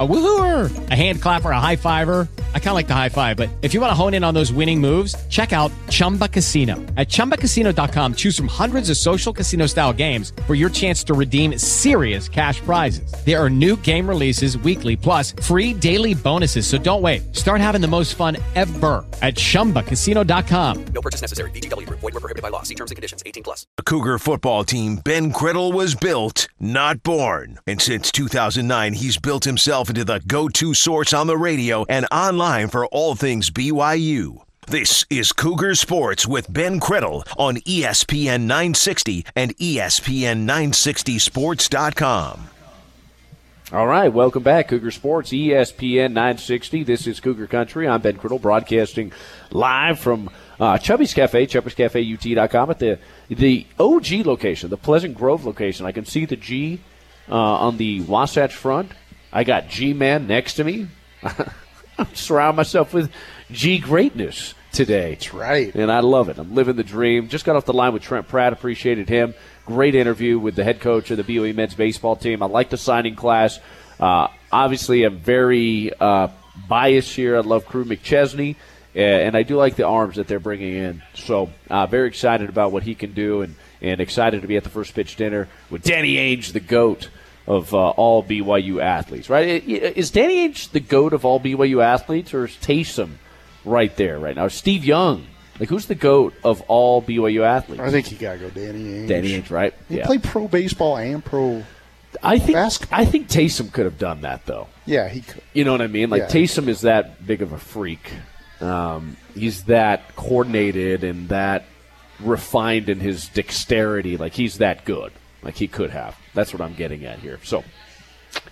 A woohooer, a hand clapper, a high fiver. I kind of like the high five, but if you want to hone in on those winning moves, check out Chumba Casino. At ChumbaCasino.com, choose from hundreds of social casino style games for your chance to redeem serious cash prizes. There are new game releases weekly, plus free daily bonuses. So don't wait. Start having the most fun ever at ChumbaCasino.com. No purchase necessary. VGW. Void were prohibited by law. See terms and conditions. 18 plus. The Cougar football team, Ben Criddle was built, not born. And since 2009, he's built himself into the go-to source on the radio and online for all things BYU. This is Cougar Sports with Ben Criddle on ESPN 960 and E ESPN 960sports.com. All right, welcome back, Cougar Sports, ESPN 960. This is Cougar Country. I'm Ben Criddle, broadcasting live from uh, Chubby's Cafe, chubby'scafeut.com at the the OG location, the Pleasant Grove location. I can see the G uh, on the Wasatch front. I got G Man next to me. I'm surrounding myself with G greatness today. That's right. And I love it. I'm living the dream. Just got off the line with Trent Pratt. Appreciated him. Great interview with the head coach of the BOE men's baseball team. I like the signing class. Uh, obviously, I'm very uh, biased here. I love Crew McChesney, uh, and I do like the arms that they're bringing in. So, uh, very excited about what he can do, and, and excited to be at the first pitch dinner with Danny Ainge, the GOAT of uh, all BYU athletes, right? Is Danny Ainge the GOAT of all BYU athletes, or is Taysom right there right now? Steve Young. Like, who's the GOAT of all BYU athletes? I think you gotta go Danny Ainge. Danny Ainge, right? He played pro baseball and pro. I think basketball. I think Taysom could have done that though. Yeah, he could. You know what I mean? Like Yeah. Taysom is that big of a freak. Um, he's that coordinated and that refined in his dexterity. Like he's that good. Like he could have. That's what I'm getting at here. So.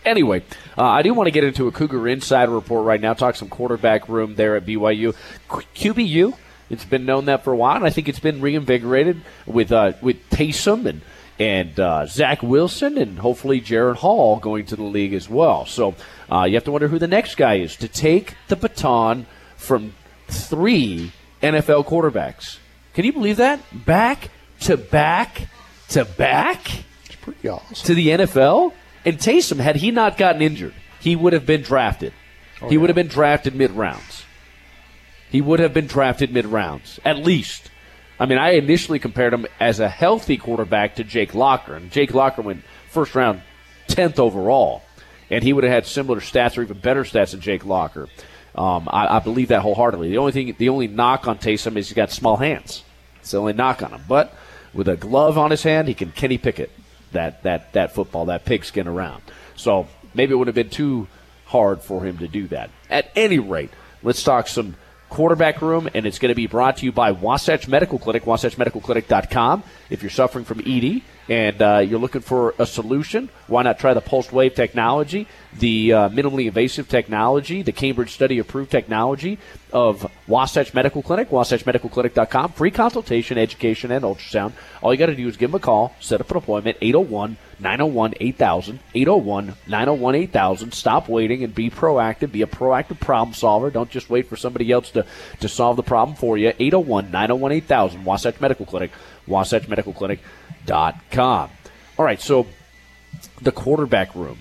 Anyway, uh, I do want to get into a Cougar Insider report right now. Talk some quarterback room there at BYU. Q- QBU, it's been known that for a while, and I think it's been reinvigorated with uh, with Taysom and and uh, Zach Wilson, and hopefully Jaren Hall going to the league as well. So uh, you have to wonder who the next guy is to take the baton from three NFL quarterbacks. Can you believe that? Back to back to back pretty awesome. to the NFL. And Taysom, had he not gotten injured, he would have been drafted. he would have been drafted mid rounds. He would have been drafted mid rounds, at least. I mean, I initially compared him as a healthy quarterback to Jake Locker, and Jake Locker went first round, tenth overall, and he would have had similar stats or even better stats than Jake Locker. Um, I, I believe that wholeheartedly. The only thing, the only knock on Taysom is he's got small hands. It's the only knock on him. But with a glove on his hand, he can Kenny Pickett that that that football, that pigskin around. So maybe it would have been too hard for him to do that. At any rate, let's talk some quarterback room, and it's going to be brought to you by Wasatch Medical Clinic, wasatchmedicalclinic.com. If you're suffering from ED and uh, you're looking for a solution, why not try the pulsed wave technology, the uh, minimally invasive technology, the Cambridge study approved technology of Wasatch Medical Clinic, wasatchmedicalclinic.com. Free consultation, education, and ultrasound. All you got to do is give them a call, set up an appointment, 801 901 8000, 801 901 8000. Stop waiting and be proactive. Be a proactive problem solver. Don't just wait for somebody else to, to solve the problem for you. 801 901 8000, Wasatch Medical Clinic, wasatchmedicalclinic.com. All right, so the quarterback room.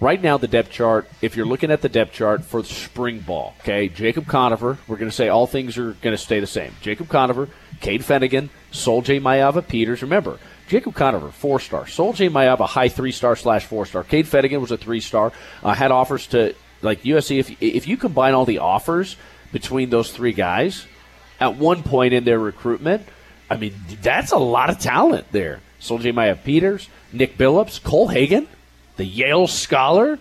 Right now, the depth chart, if you're looking at the depth chart for spring ball, okay, Jacob Conover, we're going to say all things are going to stay the same. Jacob Conover, Cade Fennegan, Sol J. Mayava Peters. Remember, Jacob Conover, four star. Sol-Jay Maiava, high three star slash four star. Cade Fennegan was a three star. Uh, had offers to, like USC, if, if you combine all the offers between those three guys at one point in their recruitment, I mean, that's a lot of talent there. Sol J. Maya Peters, Nick Billups, Cole Hagen, the Yale scholar,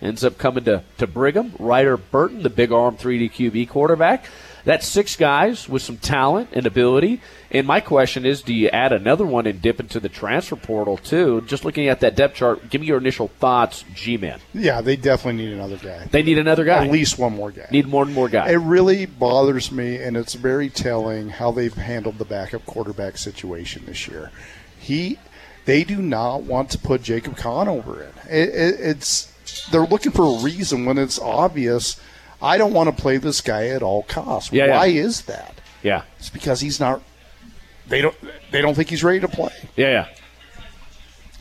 ends up coming to, to Brigham. Ryder Burton, the big arm 3D QB quarterback. That's six guys with some talent and ability. And my question is, do you add another one and dip into the transfer portal too? Just looking at that depth chart, give me your initial thoughts, G-man. Yeah, they definitely need another guy. They need another guy. At least one more guy. need more and more guys. It really bothers me, and it's very telling how they've handled the backup quarterback situation this year. He, they do not want to put Jacob Conover in. It, it, it's they're looking for a reason when it's obvious. I don't want to play this guy at all costs. Yeah, yeah. Why is that? yeah, It's because he's not. They don't. They don't think he's ready to play. yeah, yeah.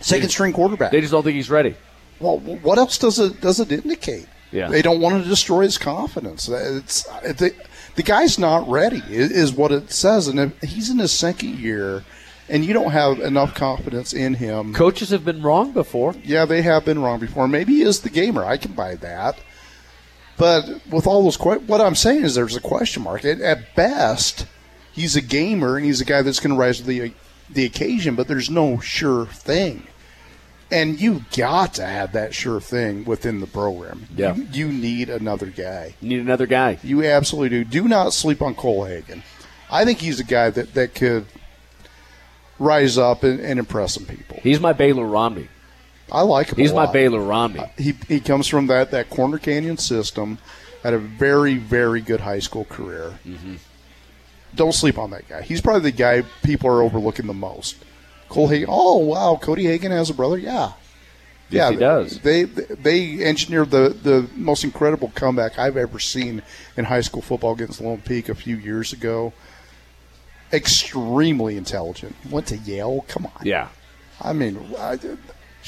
Second string quarterback. They just don't think he's ready. Well, what else does it does it indicate? Yeah. they don't want to destroy his confidence. Uh, it's uh, the, the guy's not ready is what it says, and if he's in his second year, and you don't have enough confidence in him. Coaches have been wrong before. Yeah, they have been wrong before. Maybe he is the gamer. I can buy that. But with all those, que- what I'm saying is there's a question mark. At, at best, he's a gamer and he's a guy that's going to rise to the the occasion. But there's no sure thing, and you got to have that sure thing within the program. Yeah. you, you need another guy. You need another guy. You absolutely do. Do not sleep on Cole Hagen. I think he's a guy that that could rise up and, and impress some people. He's my Baylor Romney. I like him. He's my. Baylor Romney. he he comes from that that Corner Canyon system, had a very very good high school career. Mm-hmm. Don't sleep on that guy. He's probably the guy people are overlooking the most. Cole Hagen. Oh wow, Cody Hagen has a brother. Yeah, Yes, he does. They they engineered the the most incredible comeback I've ever seen in high school football against Lone Peak a few years ago. Extremely intelligent. Went to Yale. Come on. Yeah. I mean, I,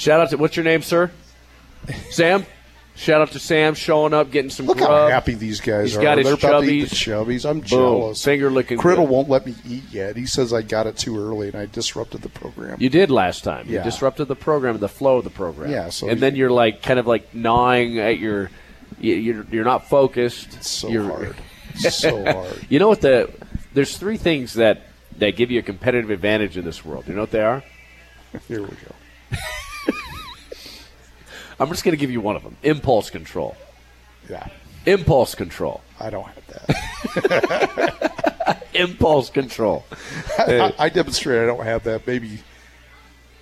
Shout out to what's your name, sir? Sam. Shout out to Sam showing up, getting some Look how happy these guys He's are. got his They're about to the chubbies. chubbies. I'm Boom. jealous. Finger licking Criddle good. won't let me eat yet. He says I got it too early and I disrupted the program. You did last time. You disrupted the program, the flow of the program. Yeah, so and you- then you're like kind of like gnawing at your. you- You're you're not focused. It's so You're- hard. It's so hard. You know what the? There's three things that that give you a competitive advantage in this world. You know what they are? Here we go. I'm just going to give you one of them. Impulse control. Yeah, Impulse control. I don't have that. Impulse control. I, I demonstrate I don't have that maybe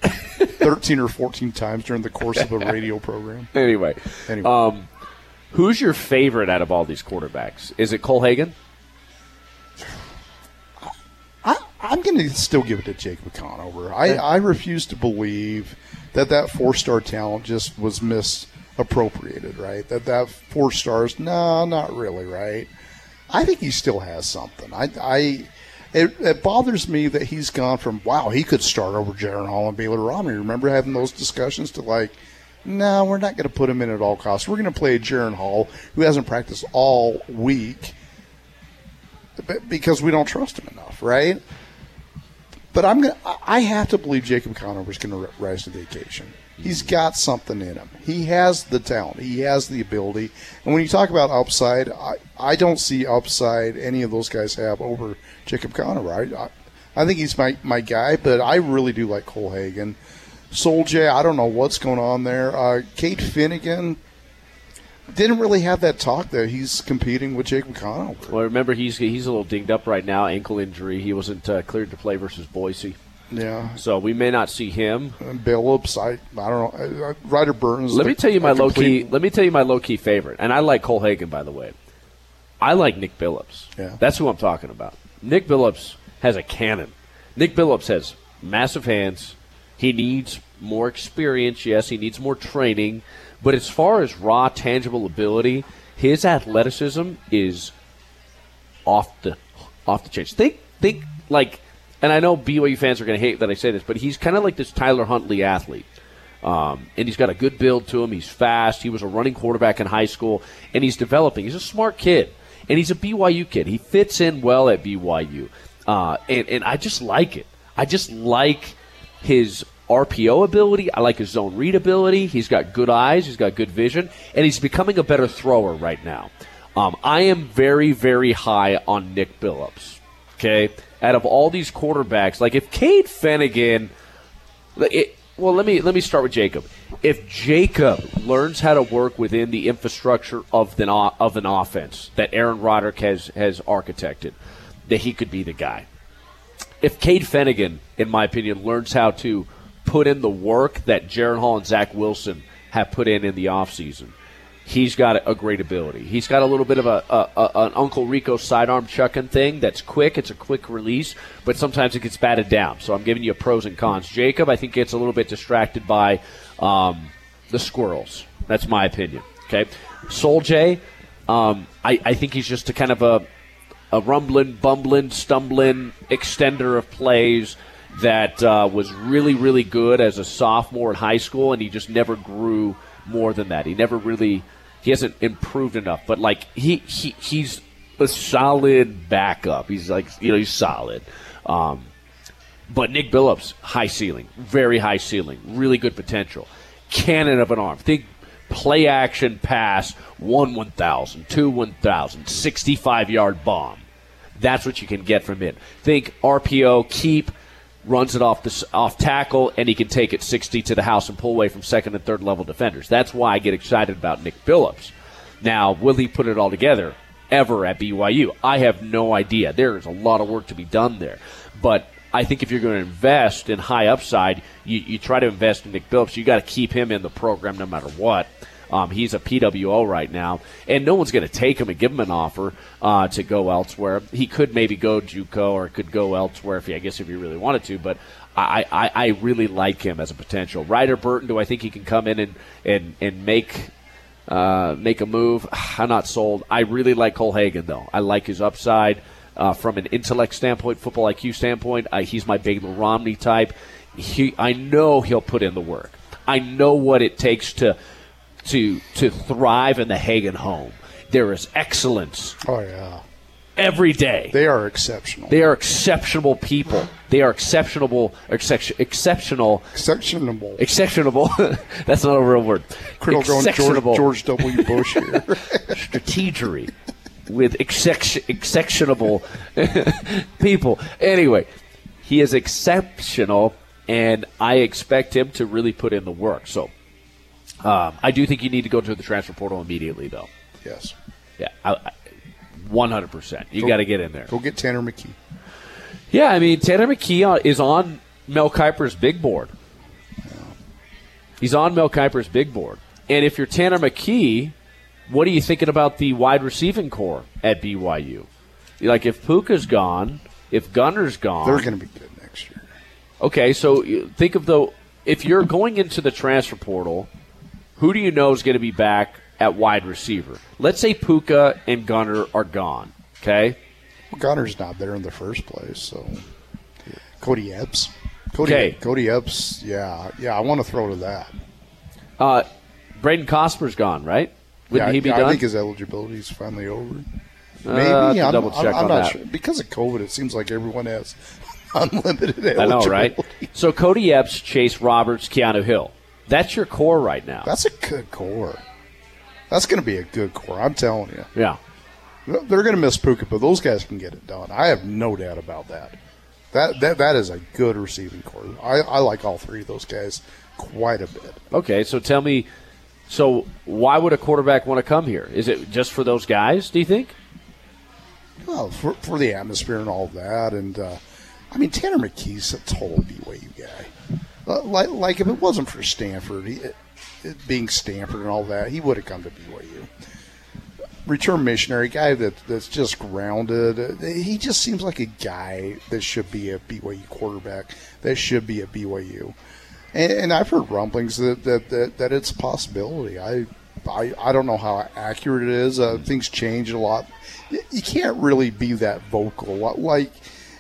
13 or 14 times during the course of a radio program. Anyway, Anyway. Um, who's your favorite out of all these quarterbacks? Is it Cole Hagen? I, I'm going to still give it to Jacob Conover. I, I refuse to believe that that four star talent just was misappropriated, right? That that four stars, no, not really, right? I think he still has something. I, I it, it bothers me that he's gone from wow, he could start over Jaren Hall and Baylor Romney. Remember having those discussions to like, no, we're not going to put him in at all costs. We're going to play Jaren Hall, who hasn't practiced all week because we don't trust him enough, right? But I'm gonna. I have to believe Jacob Conover's going to rise to the occasion. He's got something in him. He has the talent. He has the ability. And when you talk about upside, I, I don't see upside any of those guys have over Jacob Conover. I, I, I think he's my, my guy, but I really do like Cole Hagen. Soul J, I don't know what's going on there. Uh, Cade Fennegan didn't really have that talk that he's competing with Jacob Conover. Well, remember he's he's a little dinged up right now, ankle injury. He wasn't uh, cleared to play versus Boise, Yeah. so we may not see him. And Billups, I, I don't know. Uh, Ryder Burns. Let me tell you my low key. Let me tell you my low key favorite, and I like Cole Hagen by the way. I like Nick Billups. Yeah. That's who I'm talking about. Nick Billups has a cannon. Nick Billups has massive hands. He needs more experience. Yes, he needs more training. But as far as raw, tangible ability, his athleticism is off the off the chains. Think think like, and I know BYU fans are going to hate that I say this, but he's kind of like this Tyler Huntley athlete. Um, and he's got a good build to him. He's fast. He was a running quarterback in high school, and he's developing. He's a smart kid, and he's a BYU kid. He fits in well at BYU, uh, and and I just like it. I just like his RPO ability. I like his zone read ability. He's got good eyes. He's got good vision, and he's becoming a better thrower right now. Um, I am very, very high on Nick Billups. Okay, out of all these quarterbacks, like if Cade Fennegan, it, Well, let me let me start with Jacob. If Jacob learns how to work within the infrastructure of the of an offense that Aaron Roderick has has architected, that he could be the guy. If Cade Fennegan, in my opinion, learns how to put in the work that Jaren Hall and Zach Wilson have put in in the offseason, he's got a great ability. He's got a little bit of a, a, a, an Uncle Rico sidearm chucking thing that's quick. It's a quick release, but sometimes it gets batted down. So I'm giving you pros and cons. Jacob, I think, gets a little bit distracted by um, the squirrels. That's my opinion. Okay, Sol-Jay, um, I, I think he's just a kind of a a rumbling, bumbling, stumbling extender of plays that uh, was really, really good as a sophomore in high school, and he just never grew more than that. He never really he hasn't improved enough, but like he, he he's a solid backup. He's like you know he's solid. Um, but Nick Billups, high ceiling, very high ceiling, really good potential, cannon of an arm. Think play action pass, one 1,000, two 1,000, 65 yard bomb. That's what you can get from it. Think RPO, keep, runs it off the off tackle, and he can take it 60 to the house and pull away from second and third level defenders. That's why I get excited about Nick Phillips. Now, will he put it all together ever at BYU? I have no idea. There is a lot of work to be done there, but I think if you're going to invest in high upside, you, you try to invest in Nick Phillips. You got to keep him in the program no matter what. Um, he's a PWO right now, and no one's going to take him and give him an offer uh, to go elsewhere. He could maybe go JUCO or could go elsewhere if he, I guess if he really wanted to. But I, I, I really like him as a potential. Ryder Burton, do I think he can come in and and and make uh, make a move? I'm not sold. I really like Cole Hagen though. I like his upside. Uh, from an intellect standpoint, football IQ standpoint, he's my Baylor Romney type. He, I know he'll put in the work. I know what it takes to to to thrive in the Hagen home. There is excellence. Oh yeah. Every day. They are exceptional. They are exceptional people. They are exceptional, exceptional, exceptional, exceptional. That's not a real word. Going George, George W. Bush here. Strategery with exceptional people. Anyway, he is exceptional, and I expect him to really put in the work. So um, I do think you need to go to the transfer portal immediately, though. Yes. Yeah, one hundred percent. You got to get in there. Go get Tanner McKee. Yeah, I mean Tanner McKee uh, is on Mel Kiper's big board. He's on Mel Kiper's big board, and if you're Tanner McKee, what are you thinking about the wide receiving core at BYU? Like if Puka's gone, if Gunner's gone, they're going to be good next year. Okay, so think of the if you're going into the transfer portal who do you know is going to be back at wide receiver? Let's say Puka and Gunner are gone. Okay. Well, Gunner's not there in the first place, so Cody Epps. Cody, okay. Cody Epps, yeah, yeah. I want to throw to that. Uh, Brayden Cosper's gone, right? Wouldn't yeah, he be yeah, done? I think his eligibility is finally over. Uh, Maybe uh, I'm, double check I'm, I'm on not that. sure because of COVID. It seems like everyone has unlimited eligibility. I know, right? So Cody Epps, Chase Roberts, Keanu Hill. That's your core right now. That's a good core. That's going to be a good core. I'm telling you. Yeah. They're going to miss Puka, but those guys can get it done. I have no doubt about that. That that that is a good receiving core. I, I like all three of those guys quite a bit. Okay, so tell me, so why would a quarterback want to come here? Is it just for those guys? Do you think? Well, for, for the atmosphere and all that, and uh, I mean Tanner McKee's a total BYU guy. Like, like if it wasn't for Stanford, he, it being Stanford and all that, he would have come to BYU. Return missionary guy that that's just grounded. He just seems like a guy that should be a BYU quarterback. That should be a BYU. And, and I've heard rumblings that, that, that, that it's a possibility. I, I I don't know how accurate it is. Uh, things change a lot. You can't really be that vocal. Like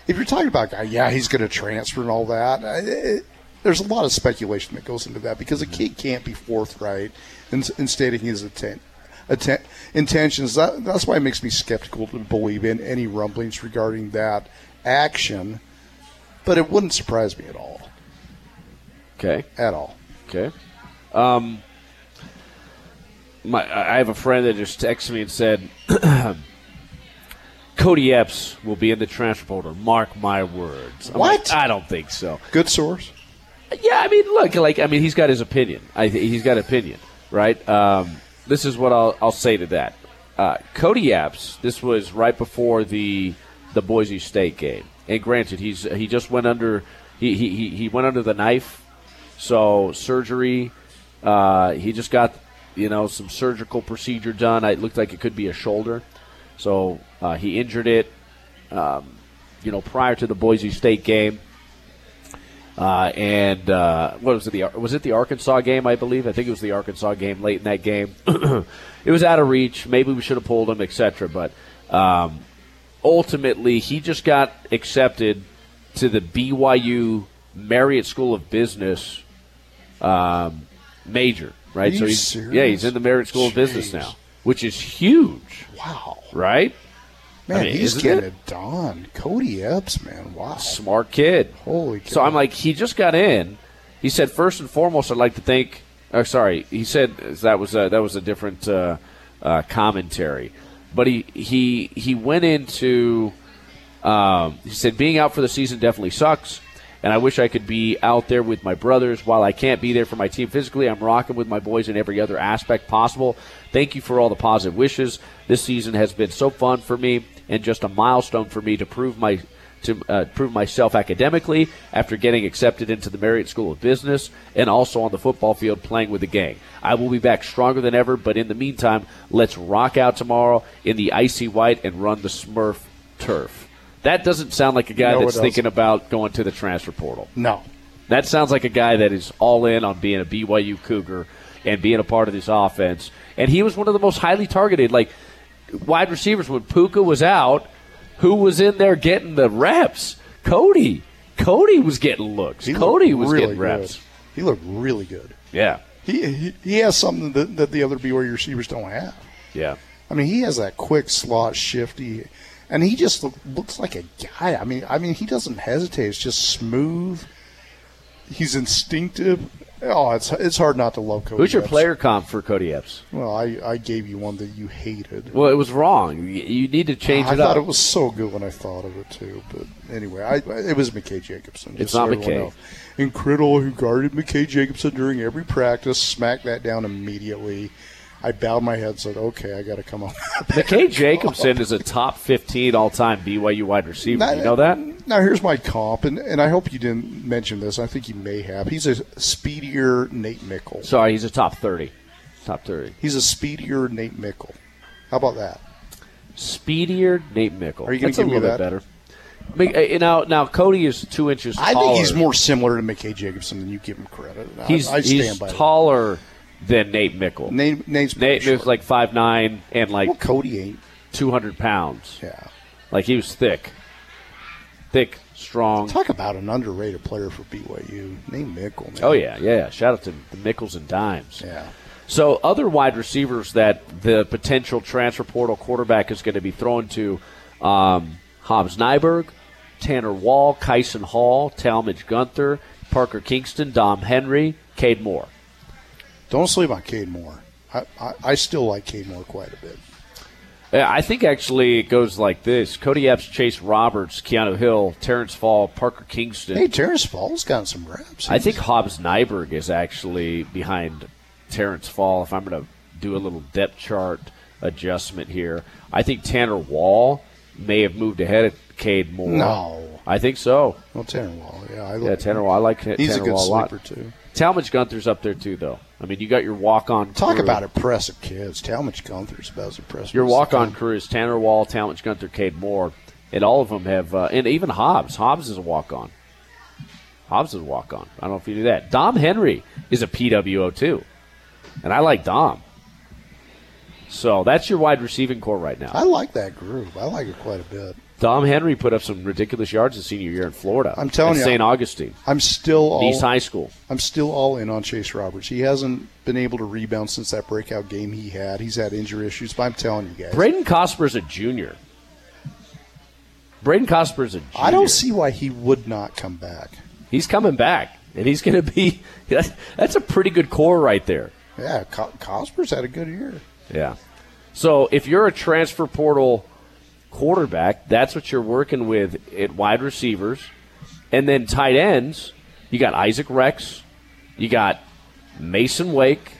if you're talking about guy, yeah, he's going to transfer and all that. It, there's a lot of speculation that goes into that because a kid can't be forthright in, in stating his intent, intent, intentions. That, that's why it makes me skeptical to believe in any rumblings regarding that action. But it wouldn't surprise me at all. Okay. At all. Okay. Um, my, I have a friend that just texted me and said, Cody Epps will be in the transfer portal. Mark my words. I'm What? like, I don't think so. Good source. Yeah, I mean, look, like I mean, he's got his opinion. I he's got opinion, right? Um, this is what I'll I'll say to that. Uh, Cody Epps. This was right before the the Boise State game, and granted, he's he just went under he he he, went under the knife, so surgery. Uh, he just got you know some surgical procedure done. It looked like it could be a shoulder, so uh, he injured it. Um, you know, prior to the Boise State game. Uh, and uh, what was it? The was it the Arkansas game? I believe. I think it was the Arkansas game. Late in that game, it was out of reach. Maybe we should have pulled him, etc. But um, ultimately, he just got accepted to the BYU Marriott School of Business um, major. Right. So he's serious? yeah, he's in the Marriott School of Business now, which is huge. Wow. Right. Man, mean, he's getting it? it? done. Cody Epps, man. Wow. Smart kid. Holy Cow. So. I'm like, he just got in. He said, first and foremost, I'd like to thank. Oh, sorry, he said that was a, that was a different uh, uh, commentary, but he he he went into. Um, he said, being out for the season definitely sucks, and I wish I could be out there with my brothers. While I can't be there for my team physically, I'm rocking with my boys in every other aspect possible. Thank you for all the positive wishes. This season has been so fun for me and just a milestone for me to prove my to uh, prove myself academically after getting accepted into the Marriott School of Business and also on the football field playing with the gang. I will be back stronger than ever, but in the meantime, let's rock out tomorrow in the icy white and run the Smurf turf. That doesn't sound like a guy that's thinking about going to the transfer portal. no. That sounds like a guy that is all in on being a BYU Cougar and being a part of this offense. And he was one of the most highly targeted, like wide receivers when Puka was out. Who was in there getting the reps? Cody. Cody was getting looks. He Cody was really getting reps. Good. He looked really good. Yeah, He, he he has something that, that the other BYU receivers don't have. yeah. I mean, he has that quick slot shifty, and he just look, looks like a guy. I mean, I mean, he doesn't hesitate. It's just smooth. He's instinctive. Oh, it's it's hard not to love Cody. Who's your Epps. player comp for Cody Epps? Well, I, I gave you one that you hated. Well, it was wrong. You- You need to change I it thought up. it was so good when I thought of it too. But anyway, I, it was McKay Jacobson. It's just so not McKay. knows. And Criddle, who guarded McKay Jacobson during every practice, smacked that down immediately. I bowed my head, and said, "Okay, I got to come up." McKay Jacobson is a top 15 all time BYU wide receiver. you know that? Now here's my comp, and, and I hope you didn't mention this. I think you may have. He's a speedier Nate Meikle. Sorry, he's a top 30. Top 30. He's a speedier Nate Meikle. How about that? Speedier Nate Meikle. Are you That's a give me that? better. Uh, Now, now Cody is two inches Taller. I think he's more similar to McKay Jacobson than you give him credit. I- He's, I, he's taller than Nate Meikle. Nate, Nate's Nate was like five nine and like well, Cody ain't. 200 pounds. Yeah. Like he was thick. Thick, strong. Talk about an underrated player for BYU. Nate Meikle. Man. Oh, yeah, yeah, yeah. Shout out to the Mickles and Dimes. Yeah. So, other wide receivers that the potential transfer portal quarterback is going to be thrown to um, Hobbs Nyberg, Tanner Wall, Kyson Hall, Talmadge Gunther, Parker Kingston, Dom Henry, Cade Moore. Don't sleep on Cade Moore. I, I, I still like Cade Moore quite a bit. Yeah, I think actually it goes like this Cody Epps, Chase Roberts, Keanu Hill, Terrence Fall, Parker Kingston. Hey, Terrence Fall's gotten some reps. I think Hobbs Nyberg is actually behind Terrence Fall. If I'm going to do a little depth chart adjustment here, I think Tanner Wall may have moved ahead of Cade Moore. No. I think so. Well, Tanner Wall. Yeah, I Yeah, Tanner Wall. I like He's Tanner a good Wall a lot. sleeper too. Talmadge Gunther's up there too, though. I mean, you got your walk-on. Talk crew. about impressive kids. Talmadge Gunther's about as impressive. Your walk-on crew is Tanner Wall, Talmadge Gunther, Cade Moore, and all of them have, uh, and even Hobbs. Hobbs is a walk-on. Hobbs is a walk-on. I don't know if you knew that. Dom Henry is a PWO too, and I like Dom. So that's your wide receiving core right now. I like that group. I like it quite a bit. Dom Henry put up some ridiculous yards his senior year in Florida. I'm telling you, St. Augustine, I'm still all East High School. I'm still all in on Chase Roberts. He hasn't been able to rebound since that breakout game he had. He's had injury issues, but I'm telling you guys, Brayden Cosper's a junior. Brayden Cosper's a junior. I don't see why he would not come back. He's coming back, and he's going to be. That's a pretty good core right there. Yeah, Cosper's had a good year. Yeah. So if you're a transfer portal quarterback, that's what you're working with at wide receivers, and then tight ends. You got Isaac Rex. You got Mason Wake.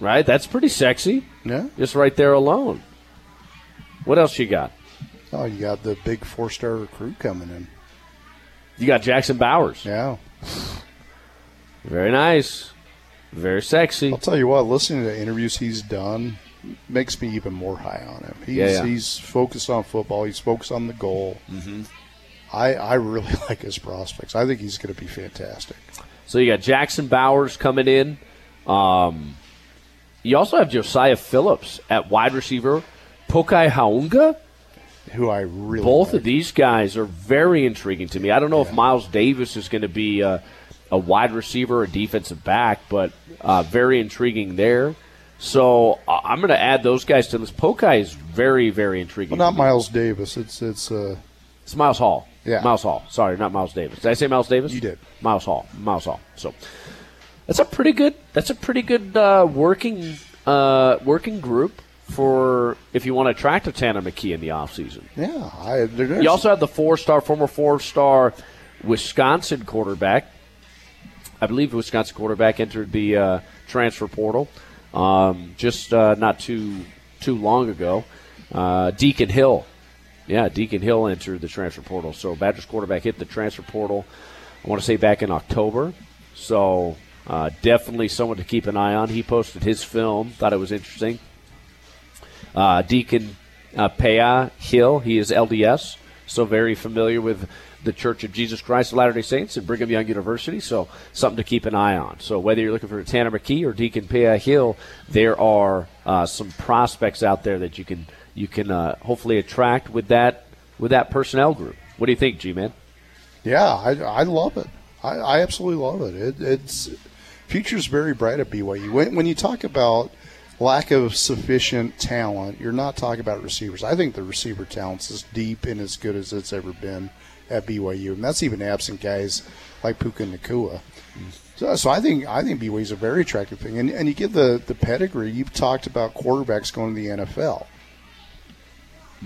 Right? That's pretty sexy. Yeah. Just right there alone. What else you got? Oh, you got the big four star recruit coming in. You got Jackson Bowers. Yeah. Very nice. Very sexy. I'll tell you what, listening to interviews he's done makes me even more high on him. He's, Yeah, yeah. he's focused on football, he's focused on the goal. Mm-hmm. I, I really like his prospects. I think he's going to be fantastic. So you got Jackson Bowers coming in. Um, you also have Josiah Phillips at wide receiver. Pokai Haunga. Who I really Both like. of these guys are very intriguing to me. I don't know if Miles Davis is going to be a, a wide receiver or a defensive back, but uh, very intriguing there. So uh, I'm going to add those guys to this. Pokai is very, very intriguing. Well, not. Miles Davis. It's it's uh, It's Miles Hall. Yeah. Miles Hall. Sorry, not Miles Davis. Did I say Miles Davis? You did. Miles Hall. Miles Hall. So that's a pretty good. That's a pretty good uh, working uh, working group for if you want to attract a Tanner McKee in the offseason. yeah. I, You also have the four-star, former four-star Wisconsin quarterback. I believe the Wisconsin quarterback entered the uh, transfer portal um, just uh, not too too long ago. Uh, Deacon Hill, yeah, Deacon Hill entered the transfer portal. So Badgers quarterback hit the transfer portal. I want to say back in October. So uh, definitely someone to keep an eye on. He posted his film. Thought it was interesting. Uh, Deacon uh, Pea Hill, he is LDS, so very familiar with the Church of Jesus Christ of Latter day Saints at Brigham Young University, so something to keep an eye on. So whether you're looking for Tanner McKee or Deacon Pea Hill, there are uh, some prospects out there that you can you can uh, hopefully attract with that with that personnel group. What do you think, G-Man? Yeah, I, I love it. I, I absolutely love it. it. It's future's very bright at BYU. When, when you talk about lack of sufficient talent, you're not talking about receivers. I think the receiver talent's as deep and as good as it's ever been at BYU, and that's even absent guys like Puka Nacua. So, so I think I think BYU is a very attractive thing, and, and you get the the pedigree. You've talked about quarterbacks going to the NFL.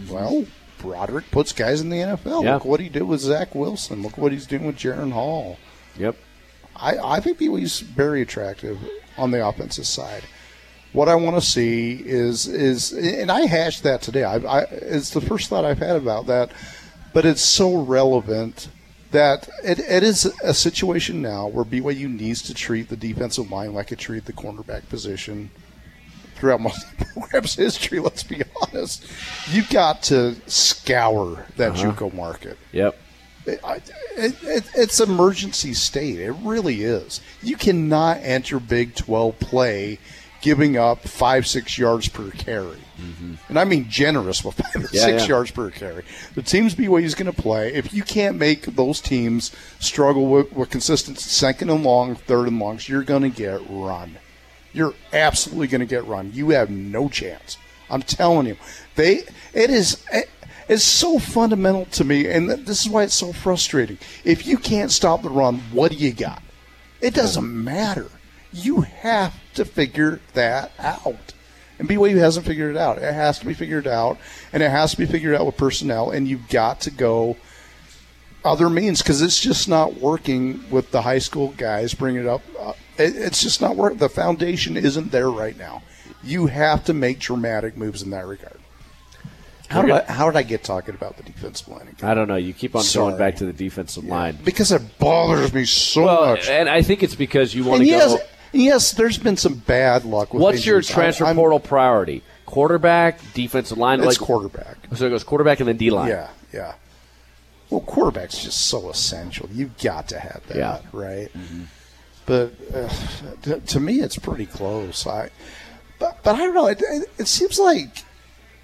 Well, Broderick puts guys in the NFL. Yeah. Look what he did with Zach Wilson. Look what he's doing with Jaren Hall. Yep. I, I think BYU's very attractive on the offensive side. What I want to see is is and I hashed that today. I, I it's the first thought I've had about that, but it's so relevant that it, it is a situation now where BYU needs to treat the defensive line like it treated the cornerback position throughout most of the program's history. Let's be honest. You've got to scour that uh-huh. JUCO market. Yep. I- it, it, it's emergency state. It really is. You cannot enter Big 12 play giving up five, six yards per carry. And I mean generous with five or Yeah, six yeah. yards per carry. The teams BYU is going to play, if you can't make those teams struggle with, with consistent second and long, third and longs, you're going to get run. You're absolutely going to get run. You have no chance. I'm telling you. They it is it, it's so fundamental to me and this is why it's so frustrating. If you can't stop the run, what do you got? It doesn't matter. You have to figure that out. And BYU hasn't figured it out. It has to be figured out, and it has to be figured out with personnel. And you've got to go other means because it's just not working with the high school guys bringing it up. Uh, it, it's just not working. The foundation isn't there right now. You have to make dramatic moves in that regard. How did, I, how did I get talking about the defensive line again? I don't know. You keep on going back to the defensive line. Because it bothers me so Well, much. and I think it's because you want And to yes, go. Yes, there's been some bad luck with What's your transfer I- portal priority? Quarterback, defensive line, It's like quarterback. So it goes quarterback and then D line. Yeah, yeah. Well, quarterback's just so essential. You've got to have that, Yeah. right? But uh, to, to me, it's pretty close. I, but, but I don't know. It, it seems like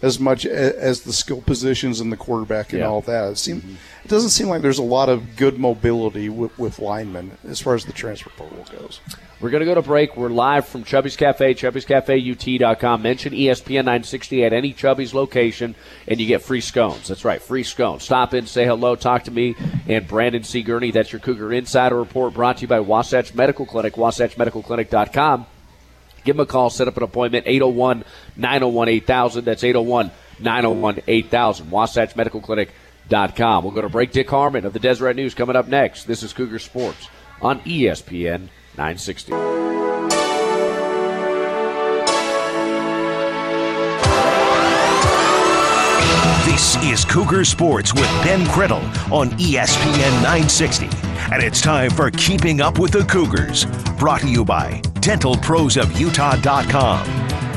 as much as the skill positions and the quarterback and Yeah. all that. It, seem, it doesn't seem like there's a lot of good mobility with, with linemen as far as the transfer portal goes. We're going to go to break. We're live from Chubby's Cafe, Chubby'sCafeUT.com. Mention ESPN 960 at any Chubby's location, and you get free scones. That's right, free scones. Stop in, say hello, talk to me, and Brandon C. Gurney. That's your Cougar Insider Report brought to you by Wasatch Medical Clinic, WasatchMedicalClinic.com. Give them a call, set up an appointment, 801 901 8000. That's 801 901 8000. WasatchMedicalClinic.com. We'll go to break. Dick Harmon of the Deseret News coming up next. This is Cougar Sports on ESPN 960. This is Cougar Sports with Ben Criddle on ESPN 960. And it's time for Keeping Up with the Cougars, brought to you by DentalProsOfUtah.com.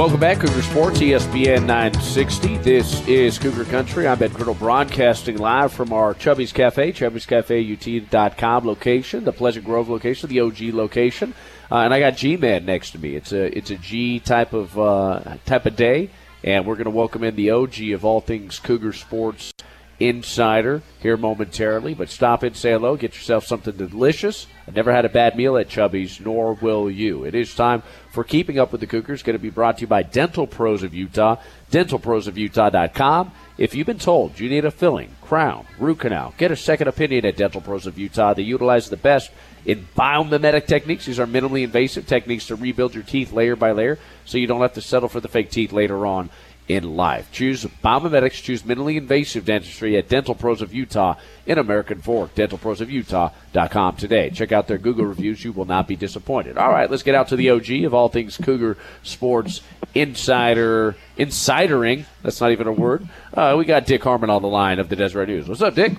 Welcome back, Cougar Sports, ESPN 960. This is Cougar Country. I'm Ben Criddle broadcasting live from our Chubby's Cafe, Chubby'sCafeUT.com location, the Pleasant Grove location, the OG location. Uh, and I got G-Man next to me. It's a it's a G type of uh, type of day, and we're going to welcome in the OG of all things Cougar Sports Insider here momentarily. But stop in, say hello, get yourself something delicious. I've never had a bad meal at Chubby's, nor will you. It is time for Keeping Up with the Cougars, going to be brought to you by Dental Pros of Utah, dentalprosofutah.com. If you've been told you need a filling, crown, root canal, get a second opinion at Dental Pros of Utah. They utilize the best in biomimetic techniques. These are minimally invasive techniques to rebuild your teeth layer by layer so you don't have to settle for the fake teeth later on in life. Choose biomimetics, choose minimally invasive dentistry at Dental Pros of Utah in American Fork. DentalProsOfUtah.com today. Check out their Google reviews. You will not be disappointed. All right, let's get out to the OG of all things Cougar Sports Insider. Insidering. That's not even a word. Uh, we got Dick Harmon on the line of the Deseret News. What's up, Dick?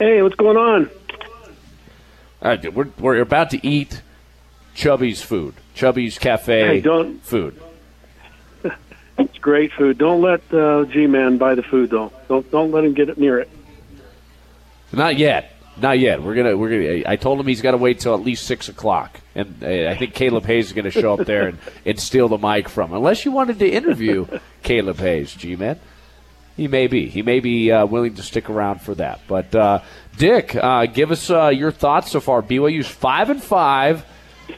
Hey, what's going on? All right, we're, we're about to eat Chubby's food. Chubby's Cafe Hey, food. It's great food. Don't let uh, G-Man buy the food though. Don't don't let him get it near it. Not yet. Not yet. We're gonna. We're gonna. I told him he's got to wait till at least six o'clock, and uh, I think Caleb Hayes is going to show up there and, and steal the mic from. him. Unless you wanted to interview Caleb Hayes, G-man, he may be. He may be uh, willing to stick around for that. But uh, Dick, uh, give us uh, your thoughts so far. BYU's five and five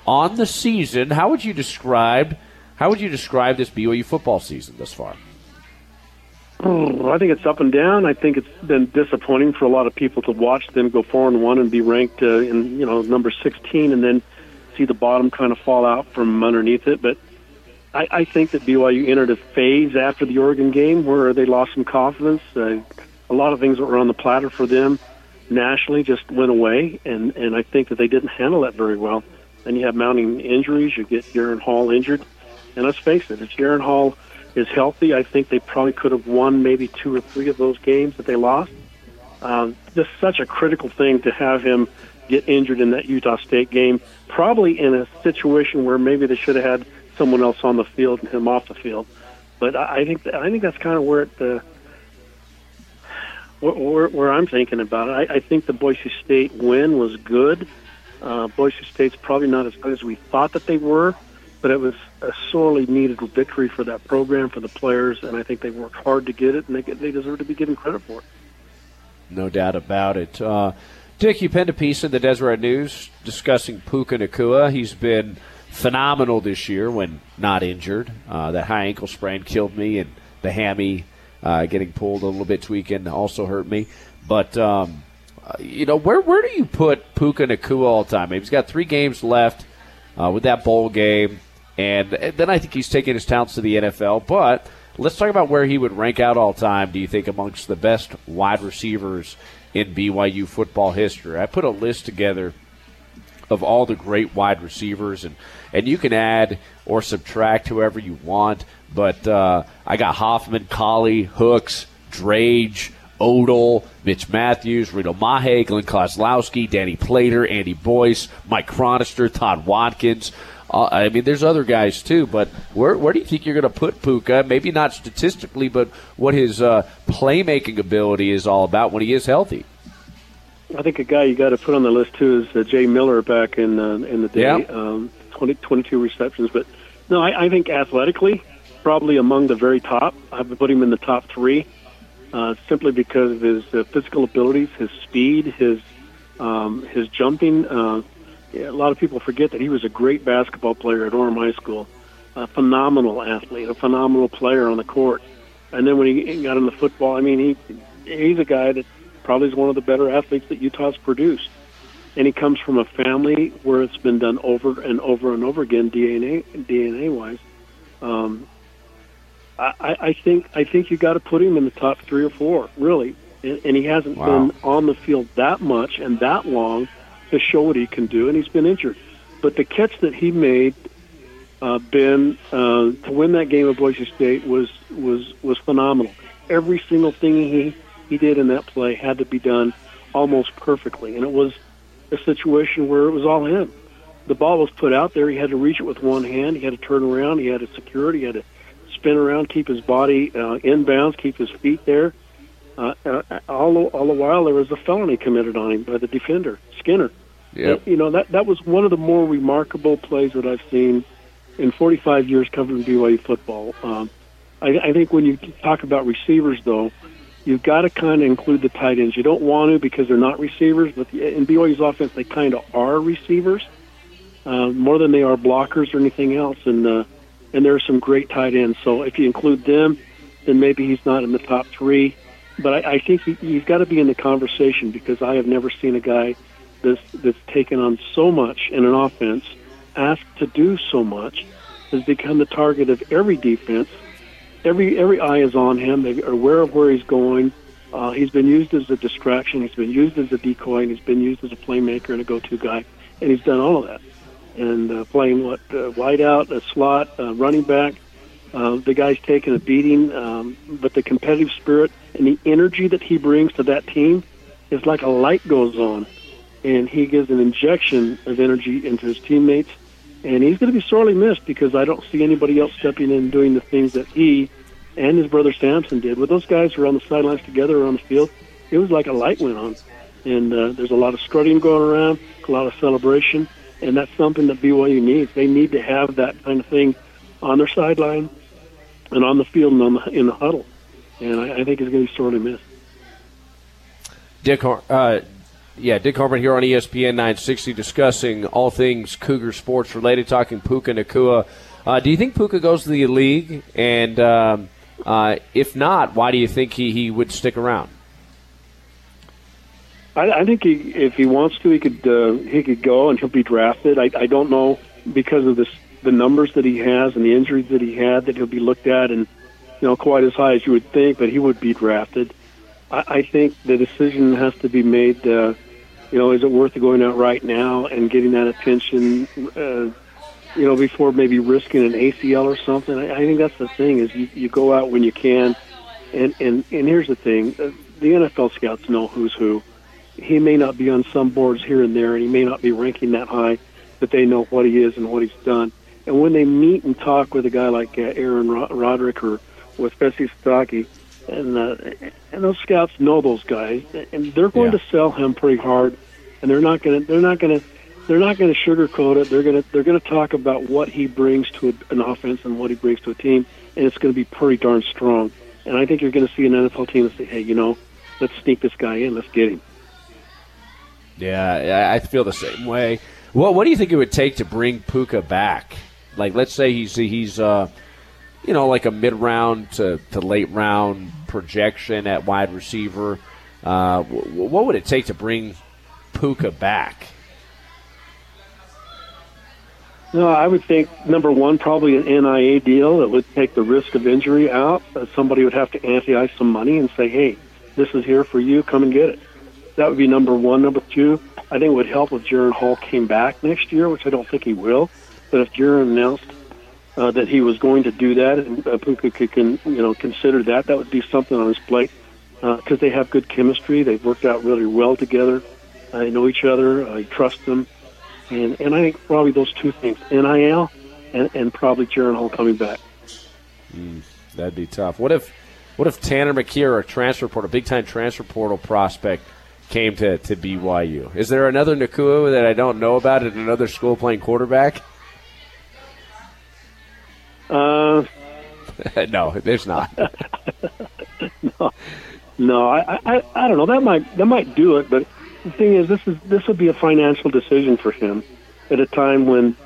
on the season. How would you describe? How would you describe this BYU football season thus far? Oh, I think it's up and down. I think it's been disappointing for a lot of people to watch them go four and one and be ranked uh, in you know number sixteen, and then see the bottom kind of fall out from underneath it. But I, I think that BYU entered a phase after the Oregon game where they lost some confidence. Uh, a lot of things that were on the platter for them nationally just went away, and and I think that they didn't handle that very well. Then you have mounting injuries. You get Jaren Hall injured, and let's face it, if Jaren Hall is healthy, I think they probably could have won maybe two or three of those games that they lost. Um, just such a critical thing to have him get injured in that Utah State game, probably in a situation where maybe they should have had someone else on the field and him off the field. But I think I think that's kind of where it, uh, where, where I'm thinking about it. I, I think the Boise State win was good. Uh, Boise State's probably not as good as we thought that they were, but it was a sorely needed victory for that program, for the players, and I think they worked hard to get it, and they, they deserve to be given credit for it. No doubt about it. Uh, Dick, you penned a piece in the Deseret News discussing Puka Nacua. He's been phenomenal this year when not injured. Uh, that high ankle sprain killed me, and the hammy uh, getting pulled a little bit weekend also hurt me. But um, uh, you know, where where do you put Puka Nacua all the time? He's got three games left uh, with that bowl game, and, then I think he's taking his talents to the NFL. But let's talk about where he would rank out all time. Do you think amongst the best wide receivers in BYU football history? I put a list together of all the great wide receivers, and and you can add or subtract whoever you want. But uh, I got Hoffman, Collie, Hooks, Drage. Odell, Mitch Matthews, Reno Mahe, Glenn Kozlowski, Danny Plater, Andy Boyce, Mike Cronister, Todd Watkins. Uh, I mean, there's other guys too, but where where do you think you're going to put Puka? Maybe not statistically, but what his uh, playmaking ability is all about when he is healthy. I think a guy you got to put on the list too is uh, Jay Miller back in uh, in the day, Yeah. um, 20, 22 receptions. But no, I, I think athletically, probably among the very top. I would put him in the top three, uh, simply because of his uh, physical abilities, his speed, his um, his jumping. Uh, a lot of people forget that he was a great basketball player at Orem High School, a phenomenal athlete, a phenomenal player on the court. And then when he got into football, I mean, he he's a guy that probably is one of the better athletes that Utah's produced. And he comes from a family where it's been done over and over and over again, DNA DNA wise. Um, I, I think I think you got to put him in the top three or four, really. And, and he hasn't Wow. been on the field that much and that long to show what he can do, and he's been injured. But the catch that he made, uh, Ben, uh, to win that game at Boise State was was was phenomenal. Every single thing he he did in that play had to be done almost perfectly, and it was a situation where it was all him. The ball was put out there. He had to reach it with one hand. He had to turn around. He had to secure it. He had to spin around, keep his body uh, inbounds, keep his feet there. Uh, uh, all, the- all the while, there was a felony committed on him by the defender, Skinner. Yep. You know that that was one of the more remarkable plays that I've seen in 45 years covering BYU football. Um, I, I think when you talk about receivers, though, you've got to kind of include the tight ends. You don't want to because they're not receivers, but the, in BYU's offense, they kind of are receivers uh, more than they are blockers or anything else. And uh, and there are some great tight ends. So if you include them, then maybe he's not in the top three. But I, I think he, he's got to be in the conversation because I have never seen a guy that's that's taken on so much in an offense, asked to do so much, has become the target of every defense. Every every eye is on him. They are aware of where he's going. Uh, he's been used as a distraction. He's been used as a decoy. And he's been used as a playmaker and a go-to guy. And he's done all of that. And uh, playing what uh, wide out, a slot, uh, running back. Uh, the guy's taken a beating, um, but the competitive spirit and the energy that he brings to that team is like a light goes on, and he gives an injection of energy into his teammates. And he's going to be sorely missed because I don't see anybody else stepping in and doing the things that he and his brother Samson did. When those guys were on the sidelines together or on the field, it was like a light went on. And uh, there's a lot of strutting going around, a lot of celebration, and that's something that BYU needs. They need to have that kind of thing on their sideline and on the field and on the, in the huddle. And I, I think he's going to be sorely missed. Dick, uh, yeah, Dick Harmon here on ESPN 960 discussing all things Cougar sports related, talking Puka Nacua. Uh, do you think Puka goes to the league? And um, uh, if not, why do you think he, he would stick around? I, I think he, if he wants to, he could uh, he could go and he'll be drafted. I, I don't know because of this the numbers that he has and the injuries that he had that he'll be looked at and you know quite as high as you would think, but he would be drafted. I, I think the decision has to be made. Uh, you know, is it worth going out right now and getting that attention? Uh, you know, before maybe risking an ACL or something. I, I think that's the thing is you, you go out when you can, and and and here's the thing: uh, the NFL scouts know who's who. He may not be on some boards here and there, and he may not be ranking that high, but they know what he is and what he's done. And when they meet and talk with a guy like uh, Aaron Ro- Roderick or with Fesi Sitake, and uh, and those scouts know those guys, and they're going Yeah. to sell him pretty hard, and they're not going to they're not going to they're not going to sugarcoat it. They're going to they're going to talk about what he brings to a, an offense and what he brings to a team, and it's going to be pretty darn strong. And I think you're going to see an NFL team that say, hey, you know, let's sneak this guy in, let's get him. Yeah, I I feel the same way. What What do you think it would take to bring Puka back? Like, let's say he's he's uh, you know like a mid round to, to late round projection at wide receiver. Uh, wh- what would it take to bring Puka back? No, I would think number one, probably an NIL deal that would take the risk of injury out. Somebody would have to ante ice some money and say, hey, this is here for you, come and get it. That would be number one. Number two, I think it would help if Jaren Hall came back next year, which I don't think he will. But if Jaren announced uh, that he was going to do that and uh, Puka could, can, you know, consider that, that would be something on his plate because uh, they have good chemistry. They've worked out really well together. I know each other. I trust them. And, and I think probably those two things, NIL and, and probably Jaren Hall coming back. Mm, that'd be tough. What if what if Tanner McKee, a transfer portal, big time transfer portal prospect, came to, to BYU? Is there another Nacua that I don't know about at another school playing quarterback? Uh, no, there's not. no, no. I, I I don't know. That might that might do it, but the thing is, this is this would be a financial decision for him at a time when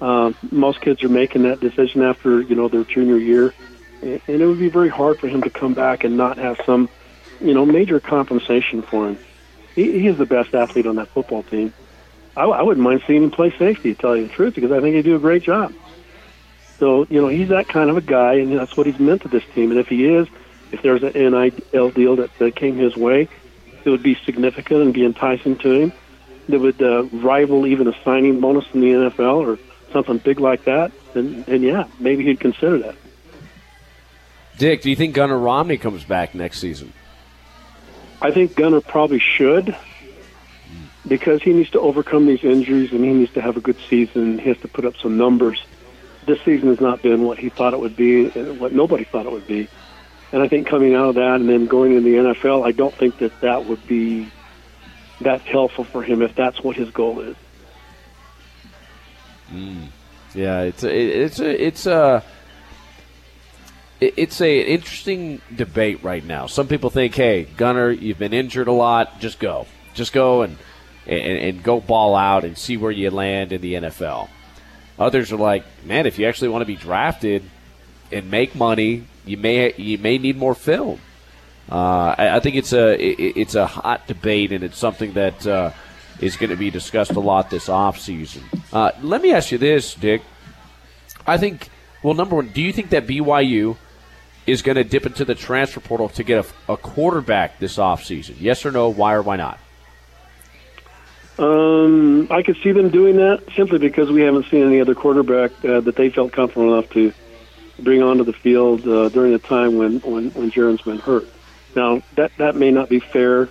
uh, most kids are making that decision after you know their junior year, and it would be very hard for him to come back and not have some, you know, major compensation for him. He, he is the best athlete on that football team. I, I wouldn't mind seeing him play safety, to tell you the truth, because I think he'd do a great job. So you know, he's that kind of a guy, and that's what he's meant to this team. And if he is, if there's an NIL deal that, that came his way, it would be significant and be enticing to him, that would uh, rival even a signing bonus in the NFL or something big like that, And, then yeah, maybe he'd consider that. Dick, do you think Gunnar Romney comes back next season? I think Gunnar probably should because he needs to overcome these injuries and he needs to have a good season. He has to put up some numbers. This season has not been what he thought it would be, what nobody thought it would be. And I think coming out of that and then going in the NFL, I don't think that that would be that helpful for him if that's what his goal is. Mm. Yeah, it's a, it's a, it's a it's a interesting debate right now. Some people think, "Hey, Gunnar, you've been injured a lot. Just go, just go and and, and go ball out and see where you land in the NFL." Others are like, "Man, if you actually want to be drafted and make money, you may you may need more film. Uh, I, I, think it's a it, it's a hot debate, and it's something that uh, is going to be discussed a lot this offseason. Uh, let me ask you this, Dick. I think well, number one, do you think that BYU is going to dip into the transfer portal to get a, a quarterback this offseason? Yes or no? Why or why not? Um, I could see them doing that simply because we haven't seen any other quarterback uh, that they felt comfortable enough to bring onto the field uh, during the time when when when Jaren's been hurt. Now that that may not be fair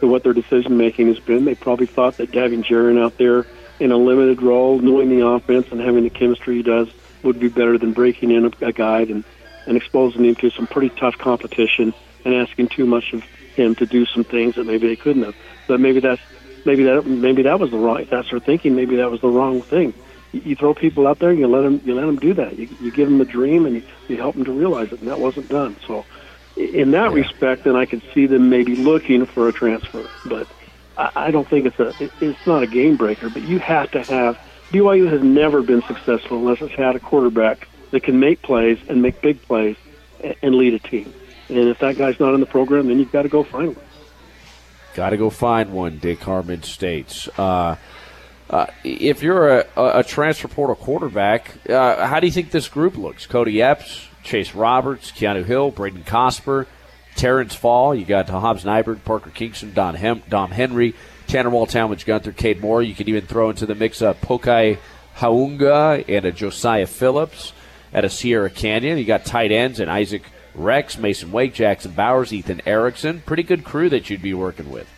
to what their decision making has been. They probably thought that having Jaren out there in a limited role, knowing the offense and having the chemistry he does, would be better than breaking in a, a guide and and exposing him to some pretty tough competition and asking too much of him to do some things that maybe they couldn't have. But maybe that's maybe that maybe that was the wrong. If that's their thinking, maybe that was the wrong thing you throw people out there, you let them, you let them do that. You, you give them a dream, and you, you help them to realize it. And that wasn't done. So, in that yeah. respect, then I could see them maybe looking for a transfer. But I, I don't think it's a, it, it's not a game breaker. But you have to have BYU has never been successful unless it's had a quarterback that can make plays and make big plays and, and lead a team. And if that guy's not in the program, then you've got to go find one. Got to go find one, Dick Harmon states. Uh, uh, if you're a, a, transfer portal quarterback, uh, how do you think this group looks? Cody Epps, Chase Roberts, Keanu Hill, Brayden Cosper, Terrence Fall. You got Hobbs Nyberg, Parker Kingston, Don Hem- Dom Henry, Tanner Wall, Talmadge Gunther, Cade Moore. You can even throw into the mix a Pokai Haunga and a Josiah Phillips at a Sierra Canyon. You got tight ends and Isaac Rex, Masen Wake, Jackson Bowers, Ethan Erickson. Pretty good crew that you'd be working with.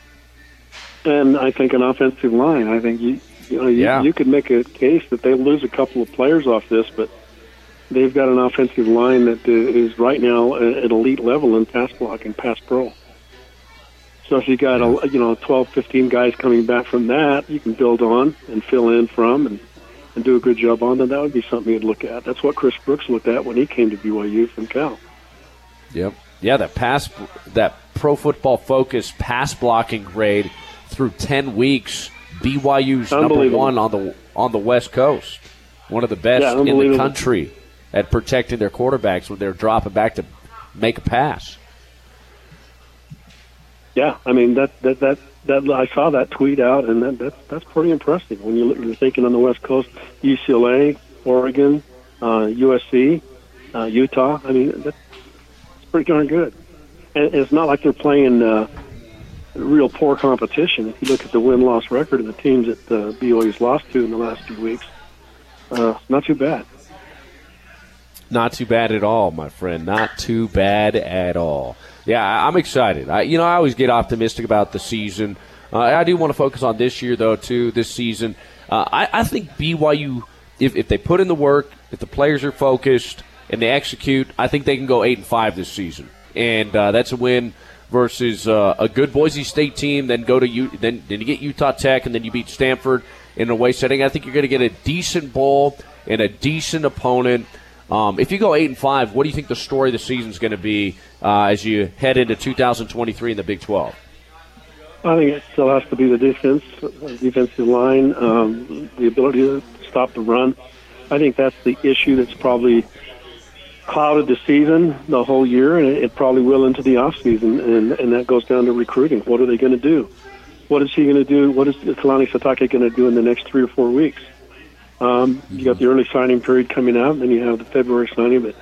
And I think an offensive line. I think you you know, you, yeah. you could make a case that they lose a couple of players off this, but they've got an offensive line that is right now at elite level in pass blocking, pass pro. So if you got a you know 12, 15 guys coming back from that, you can build on and fill in from and and do a good job on. Then that would be something you'd look at. That's what Chris Brooks looked at when he came to BYU from Cal. Yep. Yeah, that pass that pro football focus pass blocking grade through ten weeks BYU's number one on the on the West Coast, one of the best yeah, in the country at protecting their quarterbacks when they're dropping back to make a pass. Yeah, I mean that that that that I saw that tweet out, and that, that's that's pretty impressive when you look, you're thinking on the West Coast, UCLA, Oregon, uh, USC, uh, Utah. I mean, that's pretty darn good. And it's not like they're playing uh, real poor competition. If you look at the win loss record of the teams that uh, BYU's lost to in the last few weeks, uh, not too bad. Not too bad at all, my friend. Not too bad at all. Yeah, I'm excited. I, you know, I always get optimistic about the season. Uh, I do want to focus on this year, though, too. This season, uh, I, I think BYU, if, if they put in the work, if the players are focused and they execute, I think they can go eight and five this season, and uh, that's a win versus uh, a good Boise State team. Then go to U, then then you get Utah Tech, and then you beat Stanford in a way setting. I think you're going to get a decent bowl and a decent opponent. Um, if you go eight and five, what do you think the story of the season is going to be uh, as you head into 2023 in the Big 12? I think it still has to be the defense, uh, defensive line, um, the ability to stop the run. I think that's the issue that's probably clouded the season the whole year, and it, it probably will into the off season, and and that goes down to recruiting. What are they going to do? What is he going to do? What is Kalani Sitake going to do in the next three or four weeks? Um, you got the early signing period coming out, and then you have the February signing, but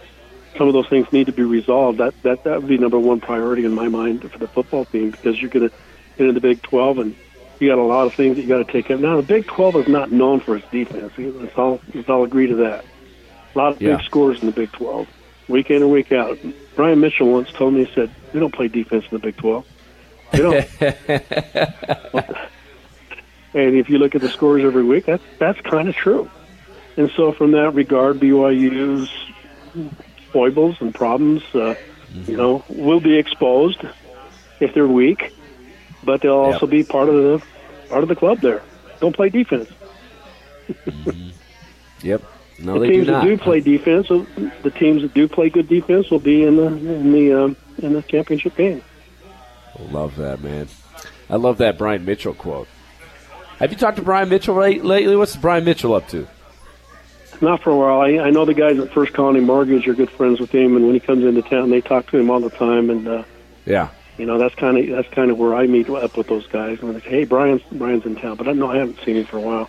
some of those things need to be resolved. That that that would be number one priority in my mind for the football team because you're going to get into the Big 12 and you got a lot of things that you got to take care of. Now the Big 12 is not known for its defense. Let's all let's all agree to that. A lot of Yeah. big scores in the Big 12, week in and week out. Brian Mitchell once told me he said we don't play defense in the Big 12. We don't. and if you look at the scores every week, that's that's kind of true. And so, from that regard, BYU's foibles and problems, uh, you know, will be exposed if they're weak, but they'll also be part of the part of the club. There, don't play defense. Yep. No, the they do teams that do play defense, the teams that do play good defense, will be in the in the um, in the championship game. Love that, man. I love that Brian Mitchell quote. Have you talked to Brian Mitchell late, lately? What's Brian Mitchell up to? Not for a while. I, I know the guys at First Colony Mortgage are good friends with him, and when he comes into town, they talk to him all the time. And uh, Yeah. you know, that's kind of that's kind of where I meet up with those guys. And they say, "Hey, Brian's Brian's in town," but I know I haven't seen him for a while.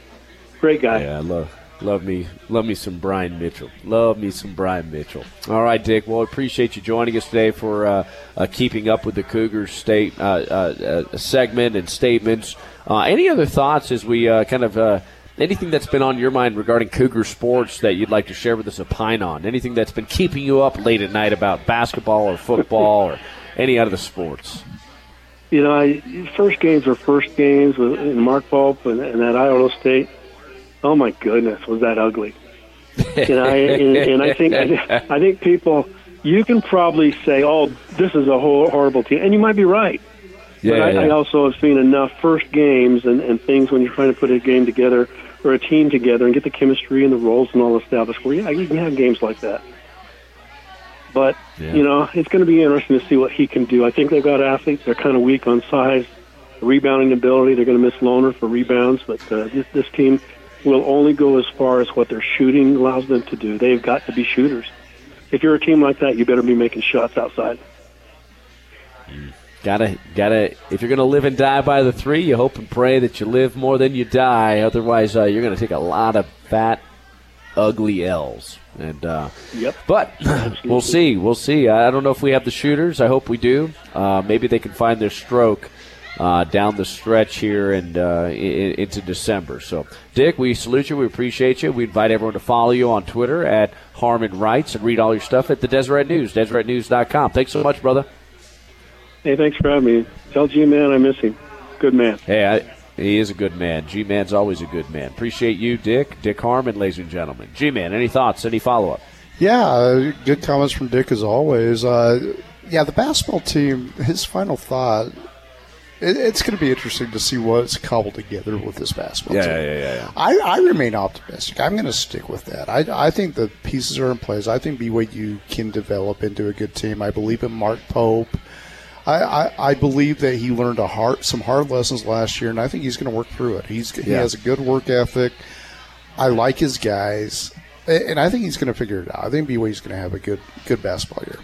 Great guy. Yeah, I love love me love me some Brian Mitchell. Love me some Brian Mitchell. All right, Dick. Well, appreciate you joining us today for uh, uh, keeping up with the Cougars state uh, uh, uh, segment and statements. Uh, any other thoughts as we kind of anything that's been on your mind regarding Cougar sports that you'd like to share with us? Opine on anything that's been keeping you up late at night about basketball or football or any other sports. You know, I, first games are first games with in Mark Pope and, and at Iowa State. Oh my goodness, was that ugly? Know, I, and, and I think I, think people, you can probably say, "Oh, this is a horrible team," and you might be right. Yeah, but I, yeah, I also have seen enough first games and, and things when you're trying to put a game together or a team together and get the chemistry and the roles and all established. Where yeah, you can have games like that. But Yeah. you know, it's going to be interesting to see what he can do. I think they've got athletes. They're kind of weak on size, rebounding ability. They're going to miss Lohner for rebounds, but uh, this, this team will only go as far as what their shooting allows them to do. They've got to be shooters. If you're a team like that, you better be making shots outside. Gotta, gotta. If you're gonna live and die by the three, you hope and pray that you live more than you die. Otherwise, uh, you're gonna take a lot of fat, ugly L's. And uh, Yep. but we'll see. We'll see. I don't know if we have the shooters. I hope we do. Uh, maybe they can find their stroke uh, down the stretch here and uh, i- i- into December. So, Dick, we salute you. We appreciate you. We invite everyone to follow you on Twitter at Harmon Writes and read all your stuff at the Deseret News, DeseretNews.com. Thanks so much, brother. Hey, thanks for having me. Tell G Man I miss him. Good man. Hey, I, he is a good man. G Man's always a good man. Appreciate you, Dick. Dick Harmon, ladies and gentlemen. G Man, any thoughts? Any follow up? Yeah, uh, good comments from Dick as always. Uh, yeah, the basketball team. His final thought. It, it's going to be interesting to see what's cobbled together with this basketball team. yeah. Yeah, yeah. I, I remain optimistic. I'm going to stick with that. I, I think the pieces are in place. I think BYU can develop into a good team. I believe in Mark Pope. I, I, I believe that he learned a hard, some hard lessons last year, and I think he's going to work through it. He's he Yeah. has a good work ethic. I like his guys, and I think he's going to figure it out. I think BYU's going to have a good good basketball year.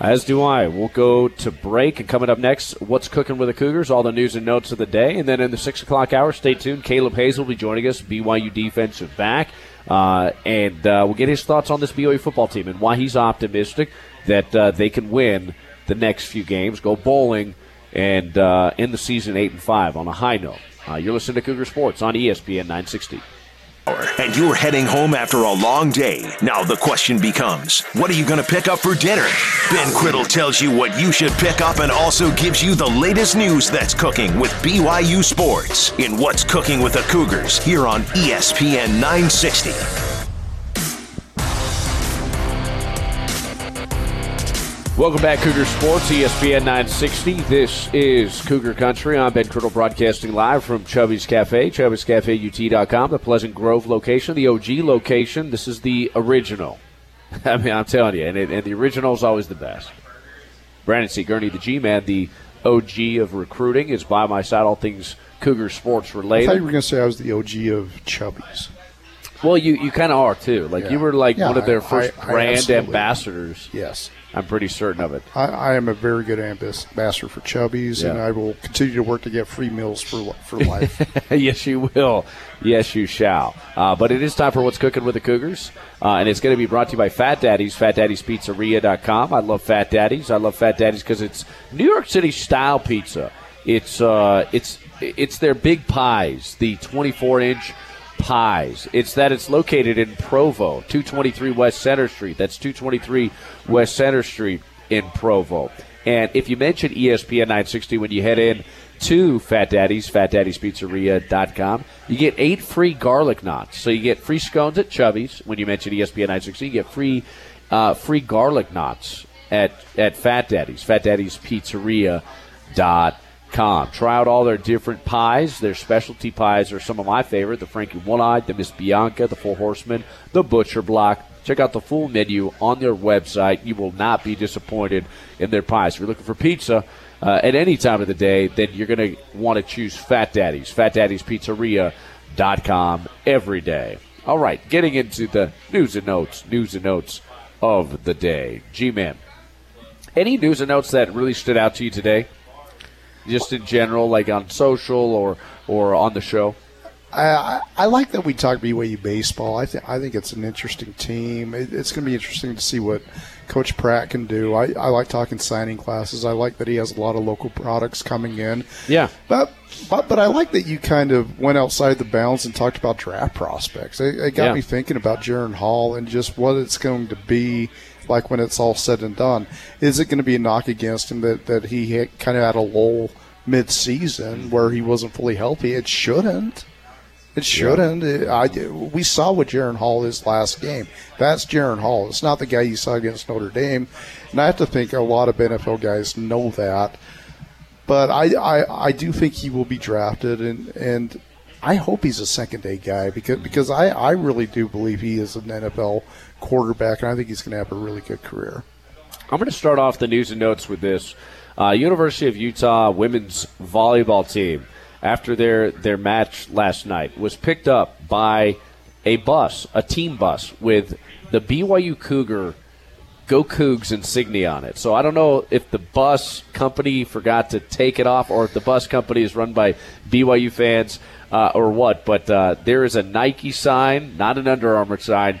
As do I. We'll go to break, and coming up next, what's cooking with the Cougars? All the news and notes of the day, and then in the six o'clock hour, stay tuned. Caleb Hayes will be joining us, BYU defensive back, uh, and uh, we'll get his thoughts on this BYU football team and why he's optimistic that uh, they can win the next few games, go bowling, and uh, end the season eight and five on a high note. Uh, you're listening to Cougar Sports on ESPN 960. And you're heading home after a long day. Now the question becomes, what are you going to pick up for dinner? Ben Criddle tells you what you should pick up and also gives you the latest news that's cooking with BYU Sports in What's Cooking with the Cougars here on ESPN 960. Welcome back, Cougar Sports, ESPN 960. This is Cougar Country. I'm Ben Criddle broadcasting live from Chubby's Cafe, Chubby'sCafeUT.com, the Pleasant Grove location, the OG location. This is the original. I mean, I'm telling you, and, it, and the original is always the best. Brandon C. Gurney, the G-Man, the OG of recruiting, is by my side, all things Cougar sports related. I thought you were going to say I was the OG of Chubbies. Well, you, you kind of are, too. Like, Yeah. you were like Yeah, one of their first I- I brand absolutely- ambassadors. Yes. I'm pretty certain of it. I, I am a very good ambassador for Chubbies, and I will continue to work to get free meals for for life. yes, you will. Yes, you shall. Uh, but it is time for What's Cooking with the Cougars. Uh, and it's going to be brought to you by Fat Daddy's, FatDaddy'sPizzeria.com. I love Fat Daddy's. I love Fat Daddy's because it's New York City style pizza. It's, uh, it's, it's their big pies, the 24 inch pies. It's that it's located in Provo, 223 West Center Street. That's 223 West Center Street in Provo. And if you mention ESPN 960 when you head in to Fat Daddy's, FatDaddy'sPizzeria.com, you get eight free garlic knots. So you get free scones at Chubby's when you mention ESPN 960. You get free uh, free garlic knots at at Fat Daddy's, FatDaddy'sPizzeria.com. Try out all their different pies. Their specialty pies are some of my favorite: the Frankie One Eye, the Miss Bianca, the Four Horsemen, the Butcher Block. Check out the full menu on their website. You will not be disappointed in their pies. If you're looking for pizza uh, at any time of the day, then you're going to want to choose Fat Daddy's. FatDaddy'sPizzeria.com every day. All right, getting into the news and notes, news and notes of the day. G-Man, any news and notes that really stood out to you today? Just in general, like on social or or on the show? I, I, like that we talk BYU baseball. I think I think it's an interesting team. It, it's going to be interesting to see what Coach Pratt can do. I, I like talking signing classes. I like that he has a lot of local products coming in. Yeah. But but but I like that you kind of went outside the bounds and talked about draft prospects. It, it got Yeah. me thinking about Jaren Hall and just what it's going to be like when it's all said and done. Is it going to be a knock against him that that he had, kind of had a lull mid-season where he wasn't fully healthy? It shouldn't. It shouldn't. It- I, we saw what Jaren Hall is last game. That's Jaren Hall. It's not the guy you saw against Notre Dame. And I have to think a lot of NFL guys know that. But I, I, I do think he will be drafted, and, and I hope he's a second day guy because because I, I really do believe he is an NFL quarterback, and I think he's going to have a really good career. I'm going to start off the news and notes with this. Uh, University of Utah women's volleyball team, after their, their match last night, was picked up by a bus, a team bus, with the BYU Cougar Go Cougs insignia on it. So I don't know if the bus company forgot to take it off or if the bus company is run by BYU fans uh, or what. But uh, there is a Nike sign, not an Under Armour sign.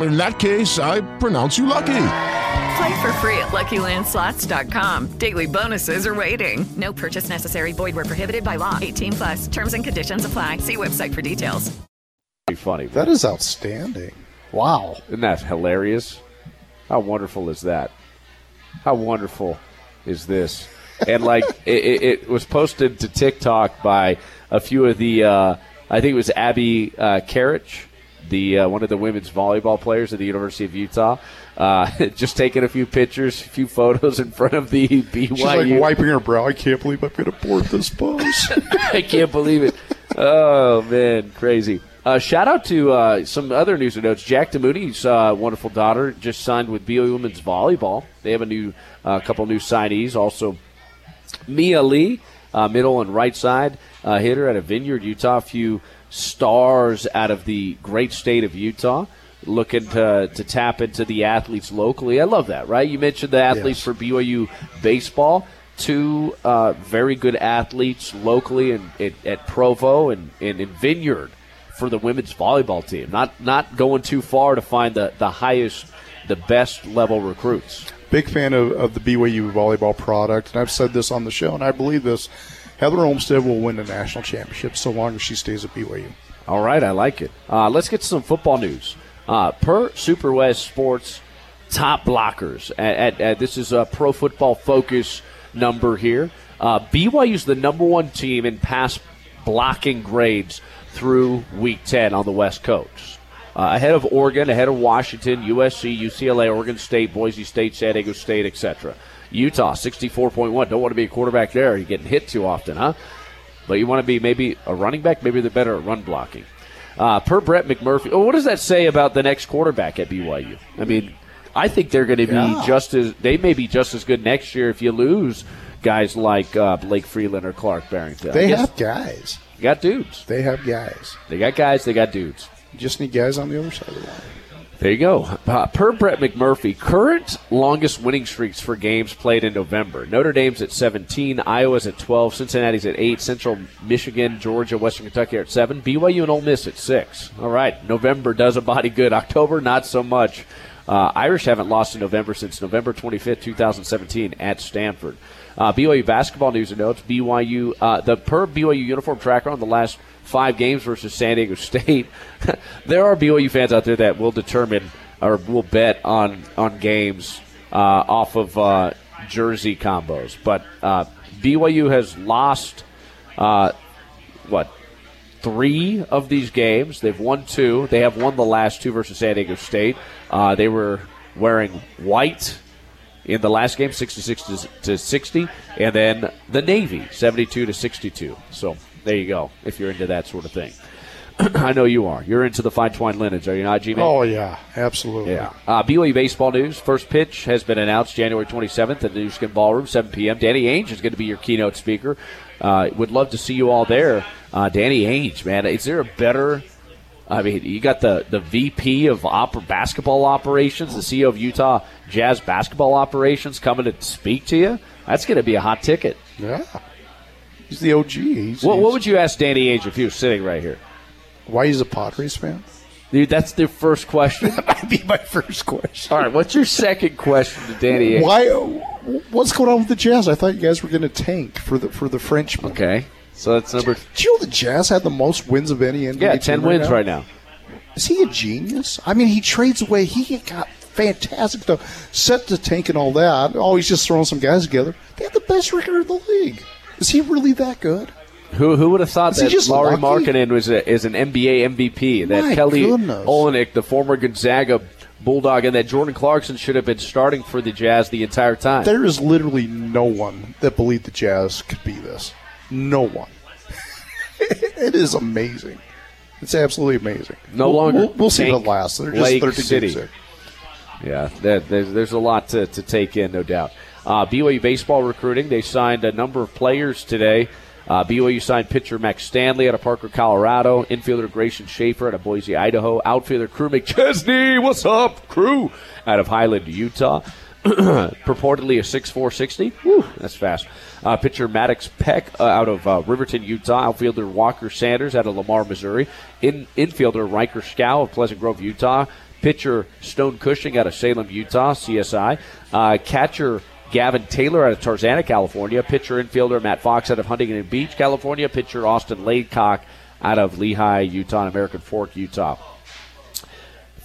In that case, I pronounce you lucky. Play for free at LuckyLandSlots.com. Daily bonuses are waiting. No purchase necessary. Void were prohibited by law. 18 plus. Terms and conditions apply. See website for details. Pretty funny. That is outstanding. Wow. Isn't that hilarious? How wonderful is that? How wonderful is this? And like it, it, it was posted to TikTok by a few of the, uh, I think it was Abby uh, Karich, the uh, one of the women's volleyball players at the University of Utah. Uh, just taking a few pictures, a few photos in front of the BYU. She's like wiping her brow. I can't believe I'm going to board this bus. I can't believe it. Oh man, crazy. Uh, shout out to uh, some other news and notes. Jack DeMooney's uh, wonderful daughter just signed with BYU Women's Volleyball. They have a new uh, couple new signees. Also, Mia Lee, uh, middle and right side uh, hitter at a Vineyard, Utah. A few stars out of the great state of Utah looking to, to tap into the athletes locally. I love that, right? You mentioned the athletes Yes. for BYU baseball. Two uh, very good athletes locally in, at Provo and, and in Vineyard for the women's volleyball team. Not not going too far to find the, the highest, the best level recruits. Big fan of, of the BYU volleyball product, and I've said this on the show, and I believe this. Heather Olmstead will win the national championship so long as she stays at BYU. All right, I like it. Uh, let's get some football news. Uh, per Super West Sports top blockers, at, at, at- this is a pro football focus number here. Uh, is the number one team in pass blocking grades through Week 10 on the West Coast. Uh, ahead of Oregon, ahead of Washington, USC, UCLA, Oregon State, Boise State, San Diego State, etc. Utah, 64.1. Don't want to be a quarterback there. You're getting hit too often, huh? But you want to be maybe a running back. Maybe they're better at run blocking. Uh, per Brett McMurphy, oh, what does that say about the next quarterback at BYU? I mean, I think they're going to be Yeah. just as they may be just as good next year if you lose guys like uh, Blake Freeland or Clark Barrington. They have guys. you got dudes. They have guys. They got guys. They got dudes. You just need guys on the other side of the line. There you go. Uh, per Brett McMurphy, current longest winning streaks for games played in November. Notre Dame's at 17, Iowa's at 12, Cincinnati's at 8, Central Michigan, Georgia, Western Kentucky are at 7, BYU and Ole Miss at 6. All right, November does a body good. October, not so much. Uh, Irish haven't lost in November since November 25th, 2017 at Stanford. Uh, BYU basketball news and notes. BYU, uh, the per BYU uniform tracker on the last five games versus San Diego State. there are BYU fans out there that will determine or will bet on on games uh, off of uh, jersey combos. But uh, BYU has lost uh, what three of these games. They've won two. They have won the last two versus San Diego State. Uh, they were wearing white in the last game, 66 to, to 60, and then the Navy, 72 to 62. So there you go, if you're into that sort of thing. I know you are. You're into the fine twine linens, are you not, G-Man? Oh, yeah, absolutely. Yeah. Uh, BYU baseball news. First pitch has been announced January 27th at the New Skin Ballroom, 7 p.m. Danny Ainge is going to be your keynote speaker. Uh, would love to see you all there. Uh, Danny Ainge, man, is there a better? I mean, you got the, the VP of basketball operations, the CEO of Utah Jazz basketball operations coming to speak to you. That's going to be a hot ticket. Yeah. He's the OG. He's, What, what would you ask Danny Ainge if he was sitting right here? Why he's a Padres fan? Dude, that's the first question. that might be my first question. All right, what's your second question to Danny Ainge? Why? Uh, what's going on with the Jazz? I thought you guys were going to tank for the for the Frenchman. Okay, so that's number. Do you know the Jazz had the most wins of any NBA Yeah, team ten wins now? right now. Is he a genius? I mean, he trades away. He got fantastic stuff, set to tank and all that. Oh, he's just throwing some guys together. They have the best record in the league. Is he really that good? Who who would have thought Is that Lauri lucky? Markkanen was a, is an NBA MVP? That My Kelly goodness. Olynyk, the former Gonzaga Bulldog, and that Jordan Clarkson should have been starting for the Jazz the entire time. There is literally no one that believed the Jazz could be this. No one. it is amazing. It's absolutely amazing. No We'll- longer We'll, we'll see it lasts. They're just Lake 13 City. Yeah, there, there's, there's a lot to, to take in, no doubt. Uh, BYU baseball recruiting, they signed a number of players today. Uh, BYU signed pitcher Max Stanley out of Parker, Colorado. Infielder Grayson Schaefer out of Boise, Idaho. Outfielder Crew McChesney, what's up, Crew? Out of Highland, Utah. Purportedly a 6'4", 60. That's fast. Uh, pitcher Maddox Peck uh, out of uh, Riverton, Utah. Outfielder Walker Sanders out of Lamar, Missouri. In infielder Riker Scow of Pleasant Grove, Utah. Pitcher Stone Cushing out of Salem, Utah, CSI. Uh, catcher Gavin Taylor out of Tarzana, California. Pitcher infielder Matt Fox out of Huntington Beach, California. Pitcher Austin Laycock out of Lehi, Utah, and American Fork, Utah.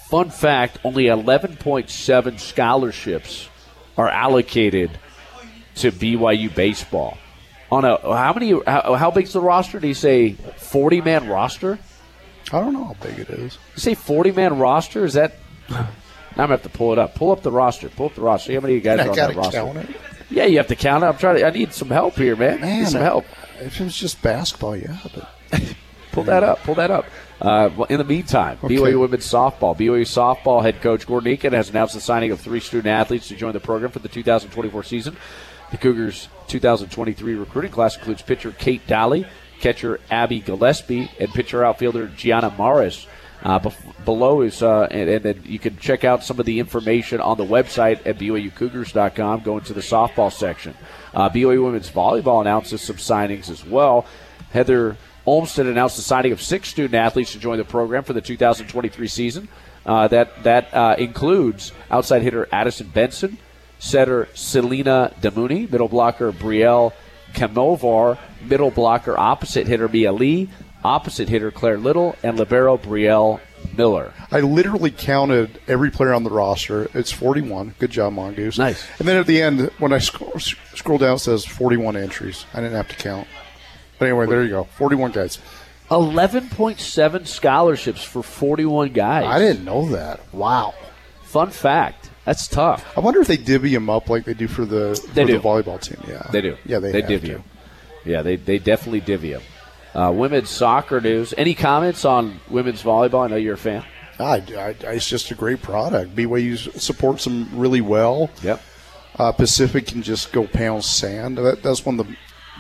Fun fact only 11.7 scholarships are allocated to BYU baseball. On a how many how, how big's the roster? Do you say 40 man roster? I don't know how big it is. You say 40 man roster? Is that now I'm gonna have to pull it up. Pull up the roster. Pull up the roster. See how many of you guys are on that roster? count it. Yeah, you have to count it. I'm trying to. I need some help here, man. Man, need some help. If it was just basketball, yeah, but Pull that up. Pull that up. Uh, well, in the meantime, Okay. BYU women's softball. BYU softball head coach Gordon Eakin has announced the signing of three student athletes to join the program for the 2024 season. The Cougars' 2023 recruiting class includes pitcher Kate Daly, catcher Abby Gillespie, and pitcher outfielder Gianna Morris. Uh, bef- below is, uh, and, and then you can check out some of the information on the website at BYUCougars.com. Go into the softball section. Uh, BYU women's volleyball announces some signings as well. Heather Olmstead announced the signing of six student athletes to join the program for the 2023 season. Uh, that that uh, includes outside hitter Addison Benson, setter Selena Damuni, middle blocker Brielle Kamovar, middle blocker opposite hitter Mia Lee, opposite hitter Claire Little, and libero Brielle Miller. I literally counted every player on the roster. It's 41. Good job, Mongoose. Nice. And then at the end, when I scroll, scroll down, it says 41 entries. I didn't have to count. But anyway, there you go. 41 guys. 11.7 scholarships for 41 guys. I didn't know that. Wow. Fun fact. That's tough. I wonder if they divvy them up like they do for the, for They the do. volleyball team. Yeah. They do. Yeah, they, they divvy to. 'em. Yeah, they, they definitely divvy 'em. Uh, women's soccer news. Any comments on women's volleyball? I know you're a fan. I, I, it's just a great product. BYU supports them really well. Yep. Uh, Pacific can just go pound sand. That, that's one of the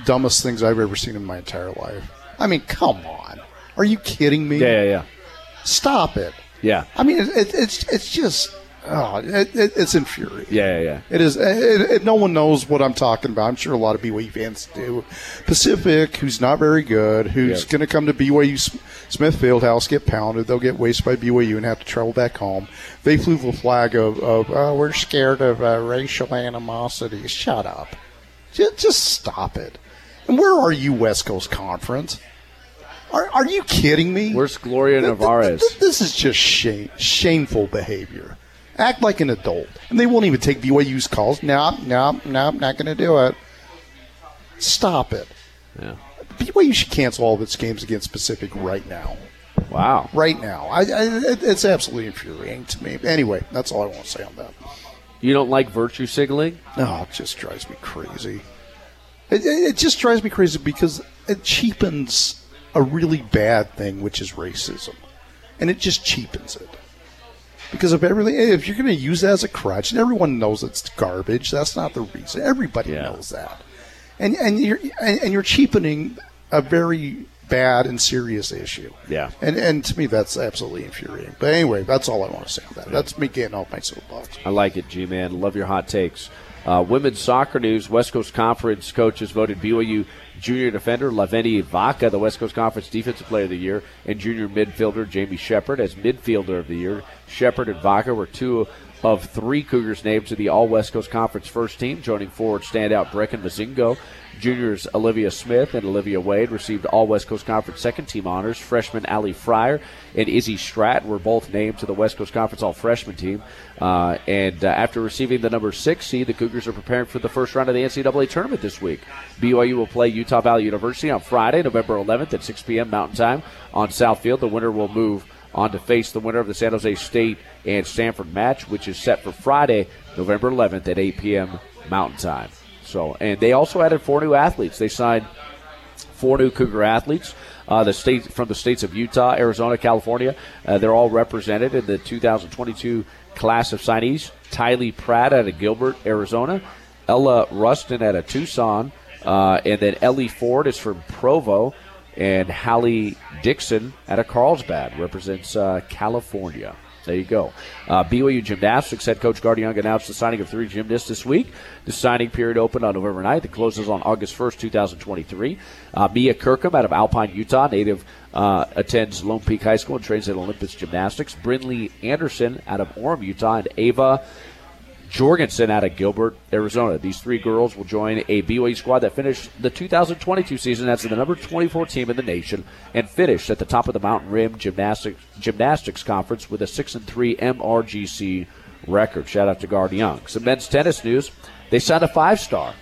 dumbest things I've ever seen in my entire life. I mean, come on. Are you kidding me? Yeah, yeah, yeah. Stop it. Yeah. I mean, it, it, it's it's just oh, it, it, it's infuriating. Yeah, yeah, yeah. It is. It, it, no one knows what I'm talking about. I'm sure a lot of BYU fans do. Pacific, who's not very good, who's going to come to BYU Smith Fieldhouse, get pounded. They'll get wasted by BYU and have to travel back home. They flew the flag of, of oh, we're scared of uh, racial animosity. Shut up. Just, just stop it. And where are you, West Coast Conference? Are, are you kidding me? Where's Gloria Nevarez? th- This is just shame, shameful behavior. Act like an adult. And they won't even take BYU's calls. No, no, no, not going to do it. Stop it. Yeah. BYU should cancel all of its games against Pacific right now. Wow. Right now. I, I, it's absolutely infuriating to me. Anyway, that's all I want to say on that. You don't like virtue signaling? No, it just drives me crazy. It, it, it just drives me crazy because it cheapens a really bad thing, which is racism, and it just cheapens it. Because of everything, if you're going to use that as a crutch, and everyone knows it's garbage, that's not the reason. Everybody knows that, and and you're and, and you're cheapening a very bad and serious issue. Yeah. And and to me, that's absolutely infuriating. But anyway, that's all I want to say on that. That's me getting off my soapbox. I like it, G man. Love your hot takes. Uh, women's soccer news: West Coast Conference coaches voted BYU junior defender Laveni Vaka the West Coast Conference Defensive Player of the Year, and junior midfielder Jamie Shepard as midfielder of the year. Shepard and Vaka were two of three Cougars named to the All West Coast Conference first team, joining forward standout Brecken Mozingo. Juniors Olivia Smith and Olivia Wade received All West Coast Conference second team honors. Freshman Ali Fryer and Izzy Stratt were both named to the West Coast Conference All Freshman team. Uh, and uh, after receiving the number six seed, the Cougars are preparing for the first round of the NCAA tournament this week. BYU will play Utah Valley University on Friday, November 11th at 6 p.m. Mountain Time on Southfield. The winner will move on to face the winner of the San Jose State and Stanford match, which is set for Friday, November 11th at 8 p.m. Mountain Time. So, and they also added four new athletes. They signed four new Cougar athletes. Uh, the state from the states of Utah, Arizona, California. Uh, they're all represented in the 2022 class of signees. Tylee Pratt out of Gilbert, Arizona. Ella Rustin out of Tucson, uh, and then Ellie Ford is from Provo, and Hallie Dixon out of Carlsbad represents uh, California. There you go. Uh, BYU Gymnastics head coach Guard Young announced the signing of three gymnasts this week. The signing period opened on November 9th. It closes on August 1st, 2023. Uh, Mia Kirkham out of Alpine, Utah, native, uh, attends Lone Peak High School and trains at Olympus Gymnastics. Brinley Anderson out of Orem, Utah, and Ava Jorgensen out of Gilbert, Arizona. These three girls will join a BYU squad that finished the 2022 season as the number 24 team in the nation and finished at the top of the Mountain Rim Gymnastics Gymnastics Conference with a six and three MRGC record. Shout out to Guard Young. Some men's tennis news: they signed a five star.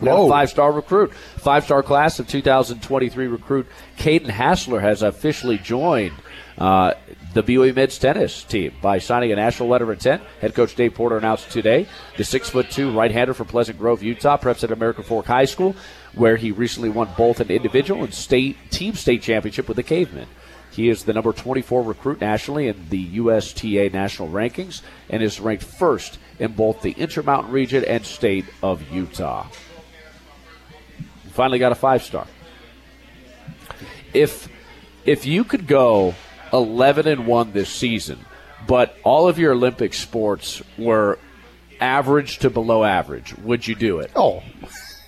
Five star recruit. Five star class of 2023 recruit Caden Hassler has officially joined uh, the BYU Mids tennis team by signing a national letter of intent. Head coach Dave Porter announced today the six foot two right hander from Pleasant Grove, Utah, preps at American Fork High School, where he recently won both an individual and state team state championship with the Cavemen. He is the number 24 recruit nationally in the USTA national rankings and is ranked first in both the Intermountain region and state of Utah. Finally got a five star. If if you could go 11 and 1 this season, but all of your Olympic sports were average to below average, would you do it? Oh,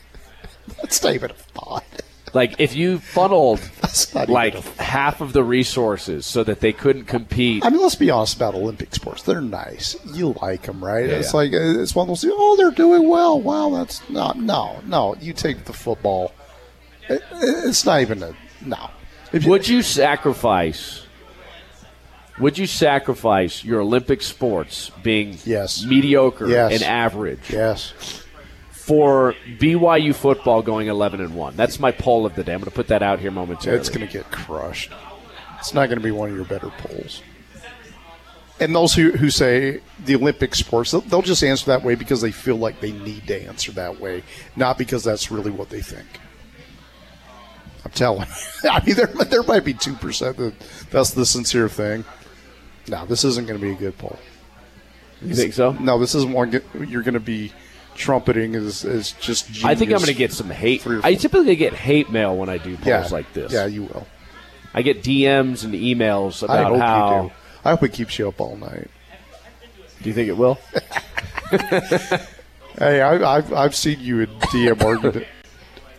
that's not even a thought. Like if you funneled like half of the resources so that they couldn't compete. I mean, let's be honest about Olympic sports. They're nice. You like them, right? Yeah, it's yeah. like uh, it's one of those. Oh, they're doing well. Wow, that's not. No, no. You take the football. It, it's not even a no. If you- Would you sacrifice? Would you sacrifice your Olympic sports being Yes. mediocre Yes. and average Yes. for BYU football going 11 and 1? That's my poll of the day. I'm going to put that out here momentarily. It's going to get crushed. It's not going to be one of your better polls. And those who, who say the Olympic sports, they'll, they'll just answer that way because they feel like they need to answer that way, not because that's really what they think. I'm telling you. I mean, there, there might be 2% that that's the sincere thing. No, this isn't going to be a good poll. You think so? No, this isn't one you're going to be trumpeting as, as just genius. I think I'm going to get some hate. I typically get hate mail when I do polls yeah, like this. Yeah, you will. I get DMs and emails I about hope how. you do. I hope it keeps you up all night. Do you think it will? Hey, I, I've I've seen you in DM argument,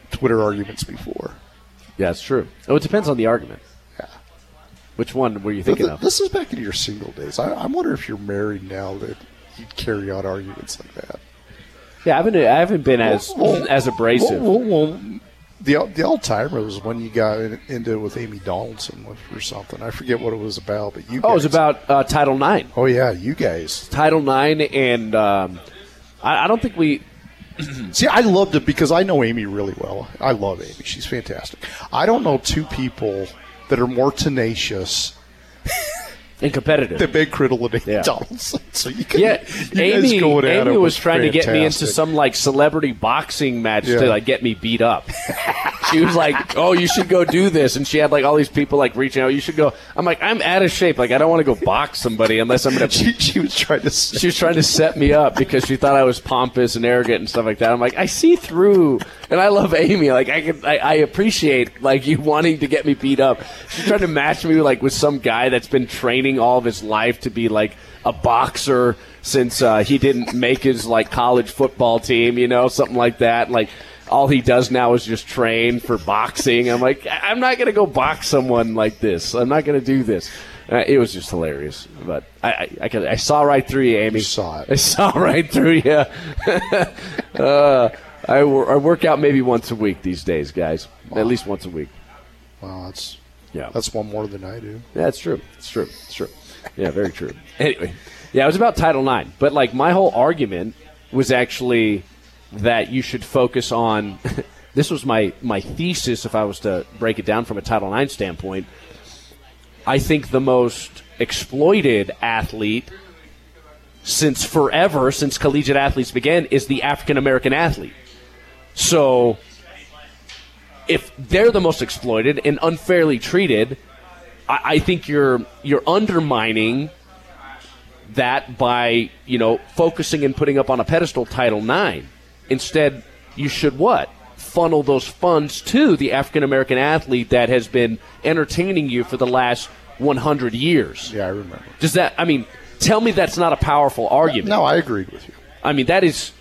Twitter arguments before. Yeah, it's true. Oh, it depends on the argument. Which one were you Th- thinking th- of? This is back in your single days. I, I wonder if you're married now that you carry on arguments like that. Yeah, I haven't. I haven't been as Well, as abrasive. Well, well, the the old timer was when you got in, into it with Amy Donaldson or something. I forget what it was about, but you. oh, it was about uh, Title IX. Oh yeah, you guys. Title IX, and um, I, I don't think we. See, I loved it because I know Amy really well. I love Amy; she's fantastic. I don't know two people that are more tenacious and competitive. than Ben Criddle and Yeah. Donaldson. So you can, Yeah, you Amy. Amy it was trying to get me into some like celebrity boxing match Yeah. to like get me beat up. she was like, "Oh, you should go do this," and she had like all these people like reaching out. You should go. I'm like, I'm out of shape. Like, I don't want to go box somebody unless I'm gonna. She, she was trying to. she was trying to set me up because she thought I was pompous and arrogant and stuff like that. I'm like, I see through, and I love Amy. Like, I can, I, I appreciate like you wanting to get me beat up. She's trying to match me like with some guy that's been training all of his life to be like a boxer since uh, he didn't make his like college football team, you know, something like that. Like. All he does now is just train for boxing. I'm like, I'm not going to go box someone like this. I'm not going to do this. Uh, it was just hilarious, but I I, I, I saw right through you, Amy. saw it. I saw right through you. uh, I, I work out maybe once a week these days, guys. At least once a week. Wow, that's Yeah, that's one more than I do. yeah, it's true. It's true. It's true. Yeah, very true. Anyway, yeah, it was about Title IX, but like my whole argument was actually that you should focus on. this was my my thesis, if I was to break it down from a Title IX standpoint. I think the most exploited athlete since forever, since collegiate athletes began, is the African American athlete. So if they're the most exploited and unfairly treated, I, I think you're you're undermining that by you know focusing and putting up on a pedestal Title IX. Instead, you should what funnel those funds to the African American athlete that has been entertaining you for the last 100 years. Yeah, I remember. Does that? I mean, tell me that's not a powerful argument. No, I agreed with you. I mean, that is,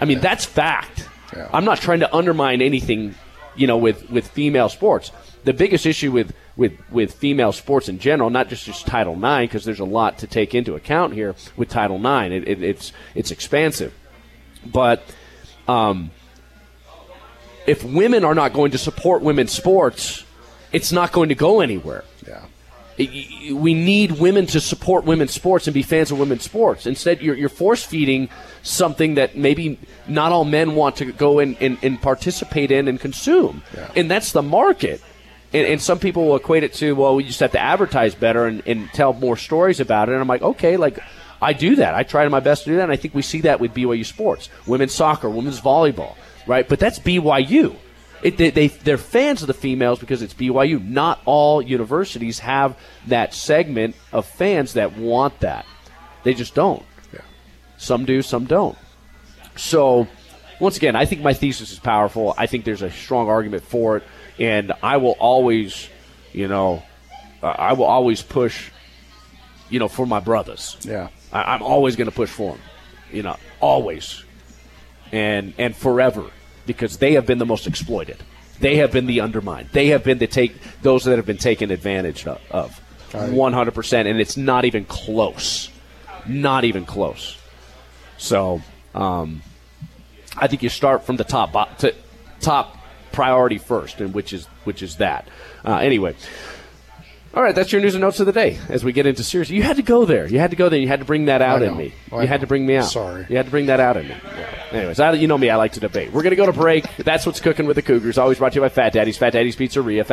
I mean, that's fact. Yeah. I'm not trying to undermine anything, you know, with, with female sports. The biggest issue with, with, with female sports in general, not just just Title IX, because there's a lot to take into account here with Title IX. It, it, it's it's expansive, but um, if women are not going to support women's sports, it's not going to go anywhere. Yeah. We need women to support women's sports and be fans of women's sports. Instead, you're, you're force feeding something that maybe not all men want to go in and, and participate in and consume. And that's the market. And, and some people will equate it to, well, we just have to advertise better and, and tell more stories about it. And I'm like, okay, like, I do that. I try my best to do that. And I think we see that with BYU sports, women's soccer, women's volleyball, right? But that's BYU. It, they, they they're fans of the females because it's BYU. Not all universities have that segment of fans that want that. They just don't. Some do, some don't. So, once again, I think my thesis is powerful. I think there's a strong argument for it, and I will always, you know, uh, I will always push, you know, for my brothers. Yeah. I, I'm always going to push for them, you know, always, and and forever, because they have been the most exploited. They have been the undermined. They have been the take those that have been taken advantage of. of. 100%, and it's not even close. Not even close. So, um, I think you start from the top to top priority first, and which is which is that. Uh, anyway, all right, that's your news and notes of the day. As we get into serious, you had to go there. You had to go there. You had to bring that out in me. I you had know. to bring me out. Sorry. You had to bring that out in me. Anyways, I, you know me. I like to debate. We're going to go to break. That's what's cooking with the Cougars. Always brought to you by Fat Daddy's. Fat Daddy's Pizzeria.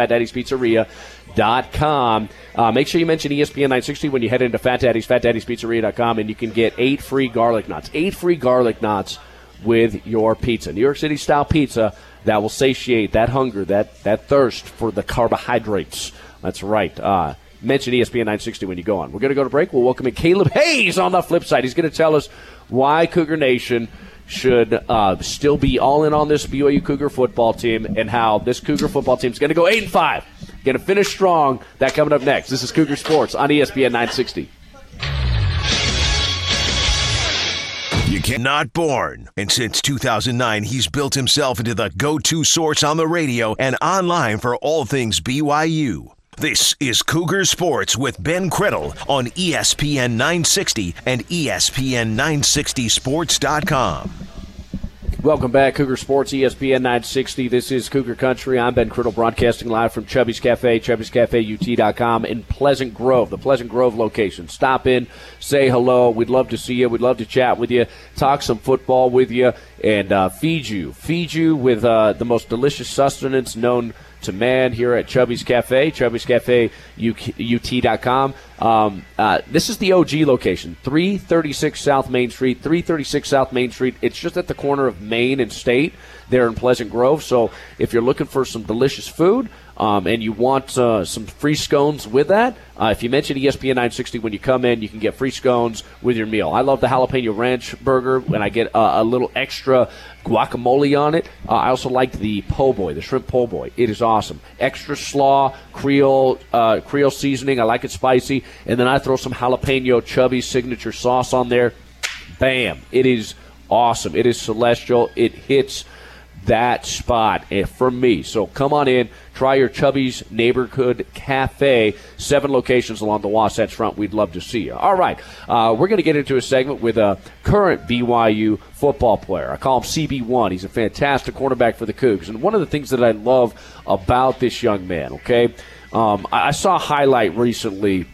FatDaddy'sPizzeria.com. Uh, make sure you mention ESPN 960 when you head into Fat Daddy's. FatDaddy'sPizzeria.com, and you can get eight free garlic knots. Eight free garlic knots with your pizza. New York City style pizza that will satiate that hunger, that that thirst for the carbohydrates. That's right. Uh, mention ESPN 960 when you go on. We're going to go to break. We'll welcome in Caleb Hayes on the flip side. He's going to tell us why Cougar Nation should uh, still be all in on this BYU Cougar football team and how this Cougar football team is going to go 8 and 5. Going to finish strong. That coming up next. This is Cougar Sports on ESPN 960. You can not born. And since 2009, he's built himself into the go-to source on the radio and online for all things BYU. This is Cougar Sports with Ben Criddle on ESPN 960 and E ESPN 960sports.com. Welcome back, Cougar Sports, ESPN 960. This is Cougar Country. I'm Ben Criddle, broadcasting live from Chubby's Cafe, Chubby's Cafe UT.com in Pleasant Grove, the Pleasant Grove location. Stop in, say hello. We'd love to see you. We'd love to chat with you, talk some football with you, and uh, feed you. Feed you with uh, the most delicious sustenance known to man here at Chubby's Cafe, Chubby's Cafe UT.com. Um, uh, this is the OG location, 336 South Main Street, 336 South Main Street. It's just at the corner of Main and State there in Pleasant Grove. So if you're looking for some delicious food, um, and you want uh, some free scones with that, uh, if you mention ESPN 960 when you come in, you can get free scones with your meal. I love the jalapeno ranch burger when I get uh, a little extra guacamole on it. Uh, I also like the po' boy, the shrimp po' boy. It is awesome. Extra slaw, Creole uh, Creole seasoning. I like it spicy, and then I throw some jalapeno chubby signature sauce on there. Bam! It is awesome. It is celestial. It hits that spot eh, for me. So come on in, try your Chubby's Neighborhood Cafe. Seven locations along the Wasatch Front. We'd love to see you. All right, uh, we're going to get into a segment with a current BYU football player. I call him CB1. He's a fantastic cornerback for the Cougs. And one of the things that I love about this young man, okay, um, I, saw a highlight recently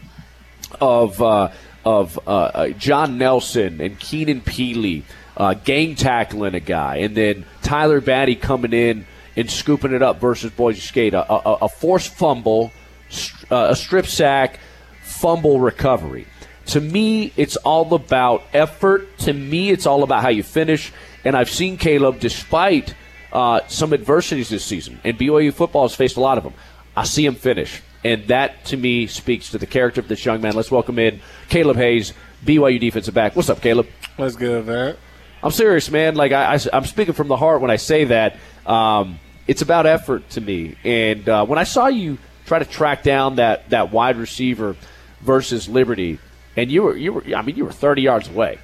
of uh, of uh, uh, John Nelson and Keenan Pili uh, gang tackling a guy, and then Tyler Batty coming in and scooping it up versus Boise State. A, a, a forced fumble, st- uh, a strip sack, fumble recovery. To me, it's all about effort. To me, it's all about how you finish. And I've seen Caleb, despite uh, some adversities this season, and BYU football has faced a lot of them. I see him finish. And that, to me, speaks to the character of this young man. Let's welcome in Caleb Hayes, BYU defensive back. What's up, Caleb? What's good, man? I'm serious, man. Like I, I, am speaking from the heart when I say that. Um, it's about effort to me. And uh, when I saw you try to track down that that wide receiver versus Liberty, and you were you were I mean you were 30 yards away,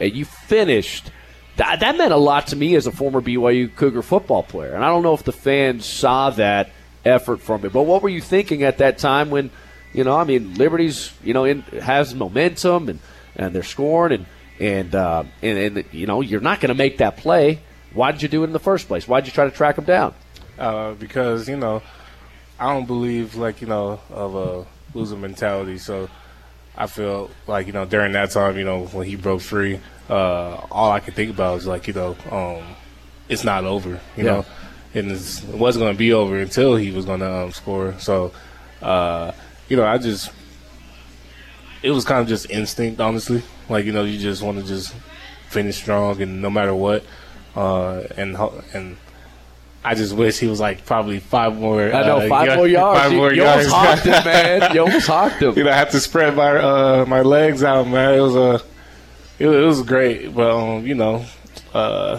and you finished. That, that meant a lot to me as a former BYU Cougar football player, and I don't know if the fans saw that effort from it. But what were you thinking at that time when, you know, I mean, Liberty's you know in, has momentum and and they're scoring and and uh, and, and you know you're not going to make that play. Why did you do it in the first place? Why did you try to track him down? Uh, because you know, I don't believe like you know of a loser mentality. So I feel like you know during that time, you know when he broke free, uh, all I could think about was like you know um, it's not over. You Yeah. know, and it wasn't going to be over until he was going to um, score. So uh, you know, I just it was kind of just instinct, honestly. Like you know, you just want to just finish strong, and no matter what. Uh, and and I just wish he was like probably five more. I know, uh, five more yards. Five You- more you yards. almost hawked him, man. You almost hawked him. You know, I had to spread my uh, my legs out, man. It was a, it, was- it was great, but um, you know, uh,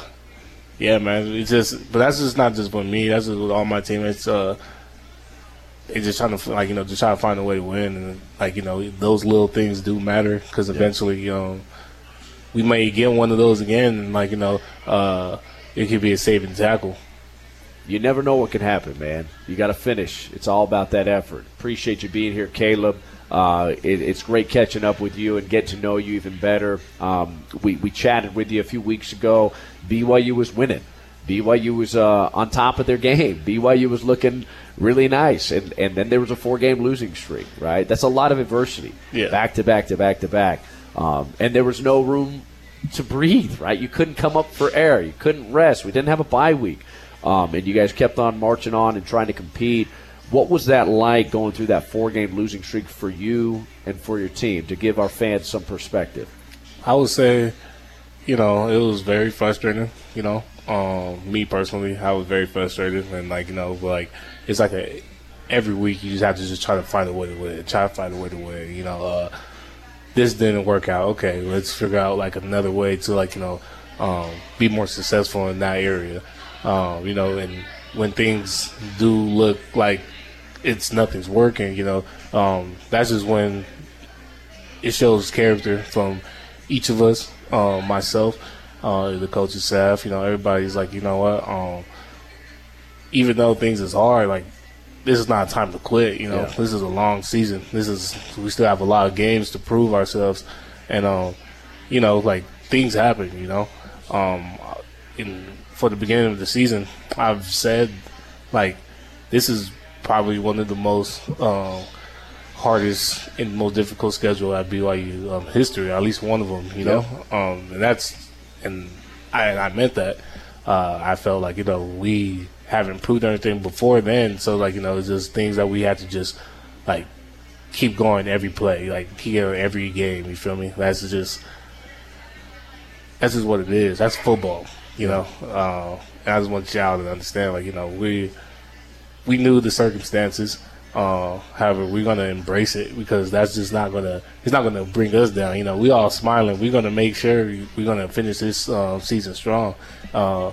yeah, man. It's just, but that's just not just with me. That's just with all my teammates. Uh, they just trying to like you know just try to find a way to win, and like you know those little things do matter because eventually you know we may get one of those again, and like you know uh, it could be a saving tackle. You never know what can happen, man. You got to finish. It's all about that effort. Appreciate you being here, Caleb. Uh, it, it's great catching up with you and get to know you even better. Um, we, we chatted with you a few weeks ago. BYU was winning. BYU was uh, on top of their game. BYU was looking really nice, and and then there was a four game losing streak. Right, that's a lot of adversity. Yeah. back to back to back to back, um, and there was no room to breathe. Right, you couldn't come up for air. You couldn't rest. We didn't have a bye week, um, and you guys kept on marching on and trying to compete. What was that like going through that four game losing streak for you and for your team to give our fans some perspective? I would say, you know, it was very frustrating. You know, um, me personally, I was very frustrated, and like you know, like it's like a every week you just have to just try to find a way to win, try to find a way to win. You know, uh, this didn't work out. Okay, let's figure out like another way to like you know um, be more successful in that area. Um, you know, and when things do look like it's nothing's working, you know, um, that's just when it shows character from each of us, uh, myself, uh, the coaching staff. You know, everybody's like, you know what? Um, even though things is hard, like this is not time to quit. You know, Yeah. this is a long season. This is we still have a lot of games to prove ourselves, and um, you know, like things happen. You know, um, in for the beginning of the season, I've said like this is probably one of the most um, hardest and most difficult schedule at BYU um, history, at least one of them. You know, um, and that's and I, I meant that. Uh, I felt like you know we haven't proved anything before then, so like you know it's just things that we had to just like keep going every play, like keep every game. You feel me? That's just that's just what it is. That's football, you know. Uh, and I just want y'all to understand, like you know, we we knew the circumstances. Uh, however, we're gonna embrace it because that's just not gonna it's not gonna bring us down. You know, we all smiling. We're gonna make sure we're gonna finish this uh, season strong. Uh,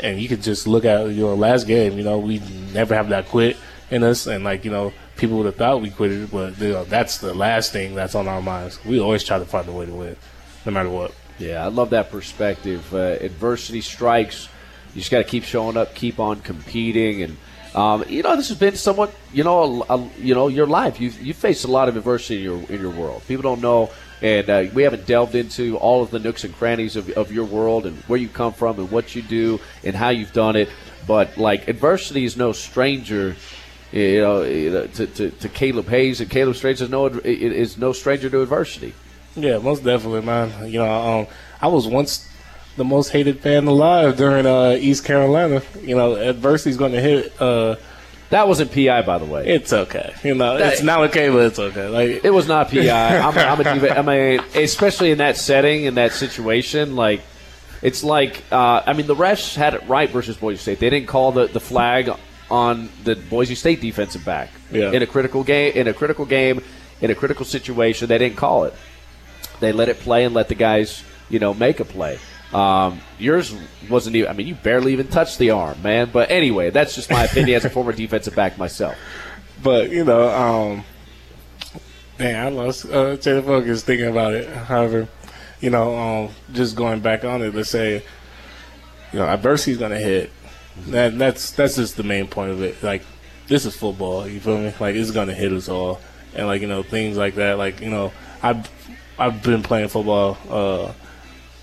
and you could just look at your last game. You know, we never have that quit in us, and like you know, people would have thought we quit it, but you know, that's the last thing that's on our minds. We always try to find a way to win, no matter what. Yeah, I love that perspective. Uh, adversity strikes. You just got to keep showing up, keep on competing, and um, you know this has been somewhat, you know, a, a- you know your life. You've you faced a lot of adversity in your in your world. People don't know, and uh, we haven't delved into all of the nooks and crannies of, of your world and where you come from and what you do and how you've done it. But like adversity is no stranger. You know, to, to, to Caleb Hayes and Caleb Straits is no is no stranger to adversity. Yeah, most definitely, man. You know, um, I was once the most hated fan alive during uh, East Carolina. You know, adversity's going to hit. Uh, that wasn't PI, by the way. It's okay. You know, That- it's not okay, but it's okay. Like It was not PI. I'm, I'm a diva. I mean, especially in that setting, in that situation, like it's like uh, I mean, the refs had it right versus Boise State. They didn't call the, the flag on the Boise State defensive back Yeah. in a critical game. In a critical game, in a critical situation, they didn't call it. They let it play and let the guys, you know, make a play. Um, yours wasn't even. I mean, you barely even touched the arm, man. But anyway, that's just my opinion as a former defensive back myself. but you know, um, man, I lost uh, of focus thinking about it. However, you know, um, just going back on it, let's say, you know, adversity is going to hit. That that's that's just the main point of it. Like, this is football. You feel me? Like, it's going to hit us all, and like you know, things like that. Like you know, I've I've been playing football. Uh,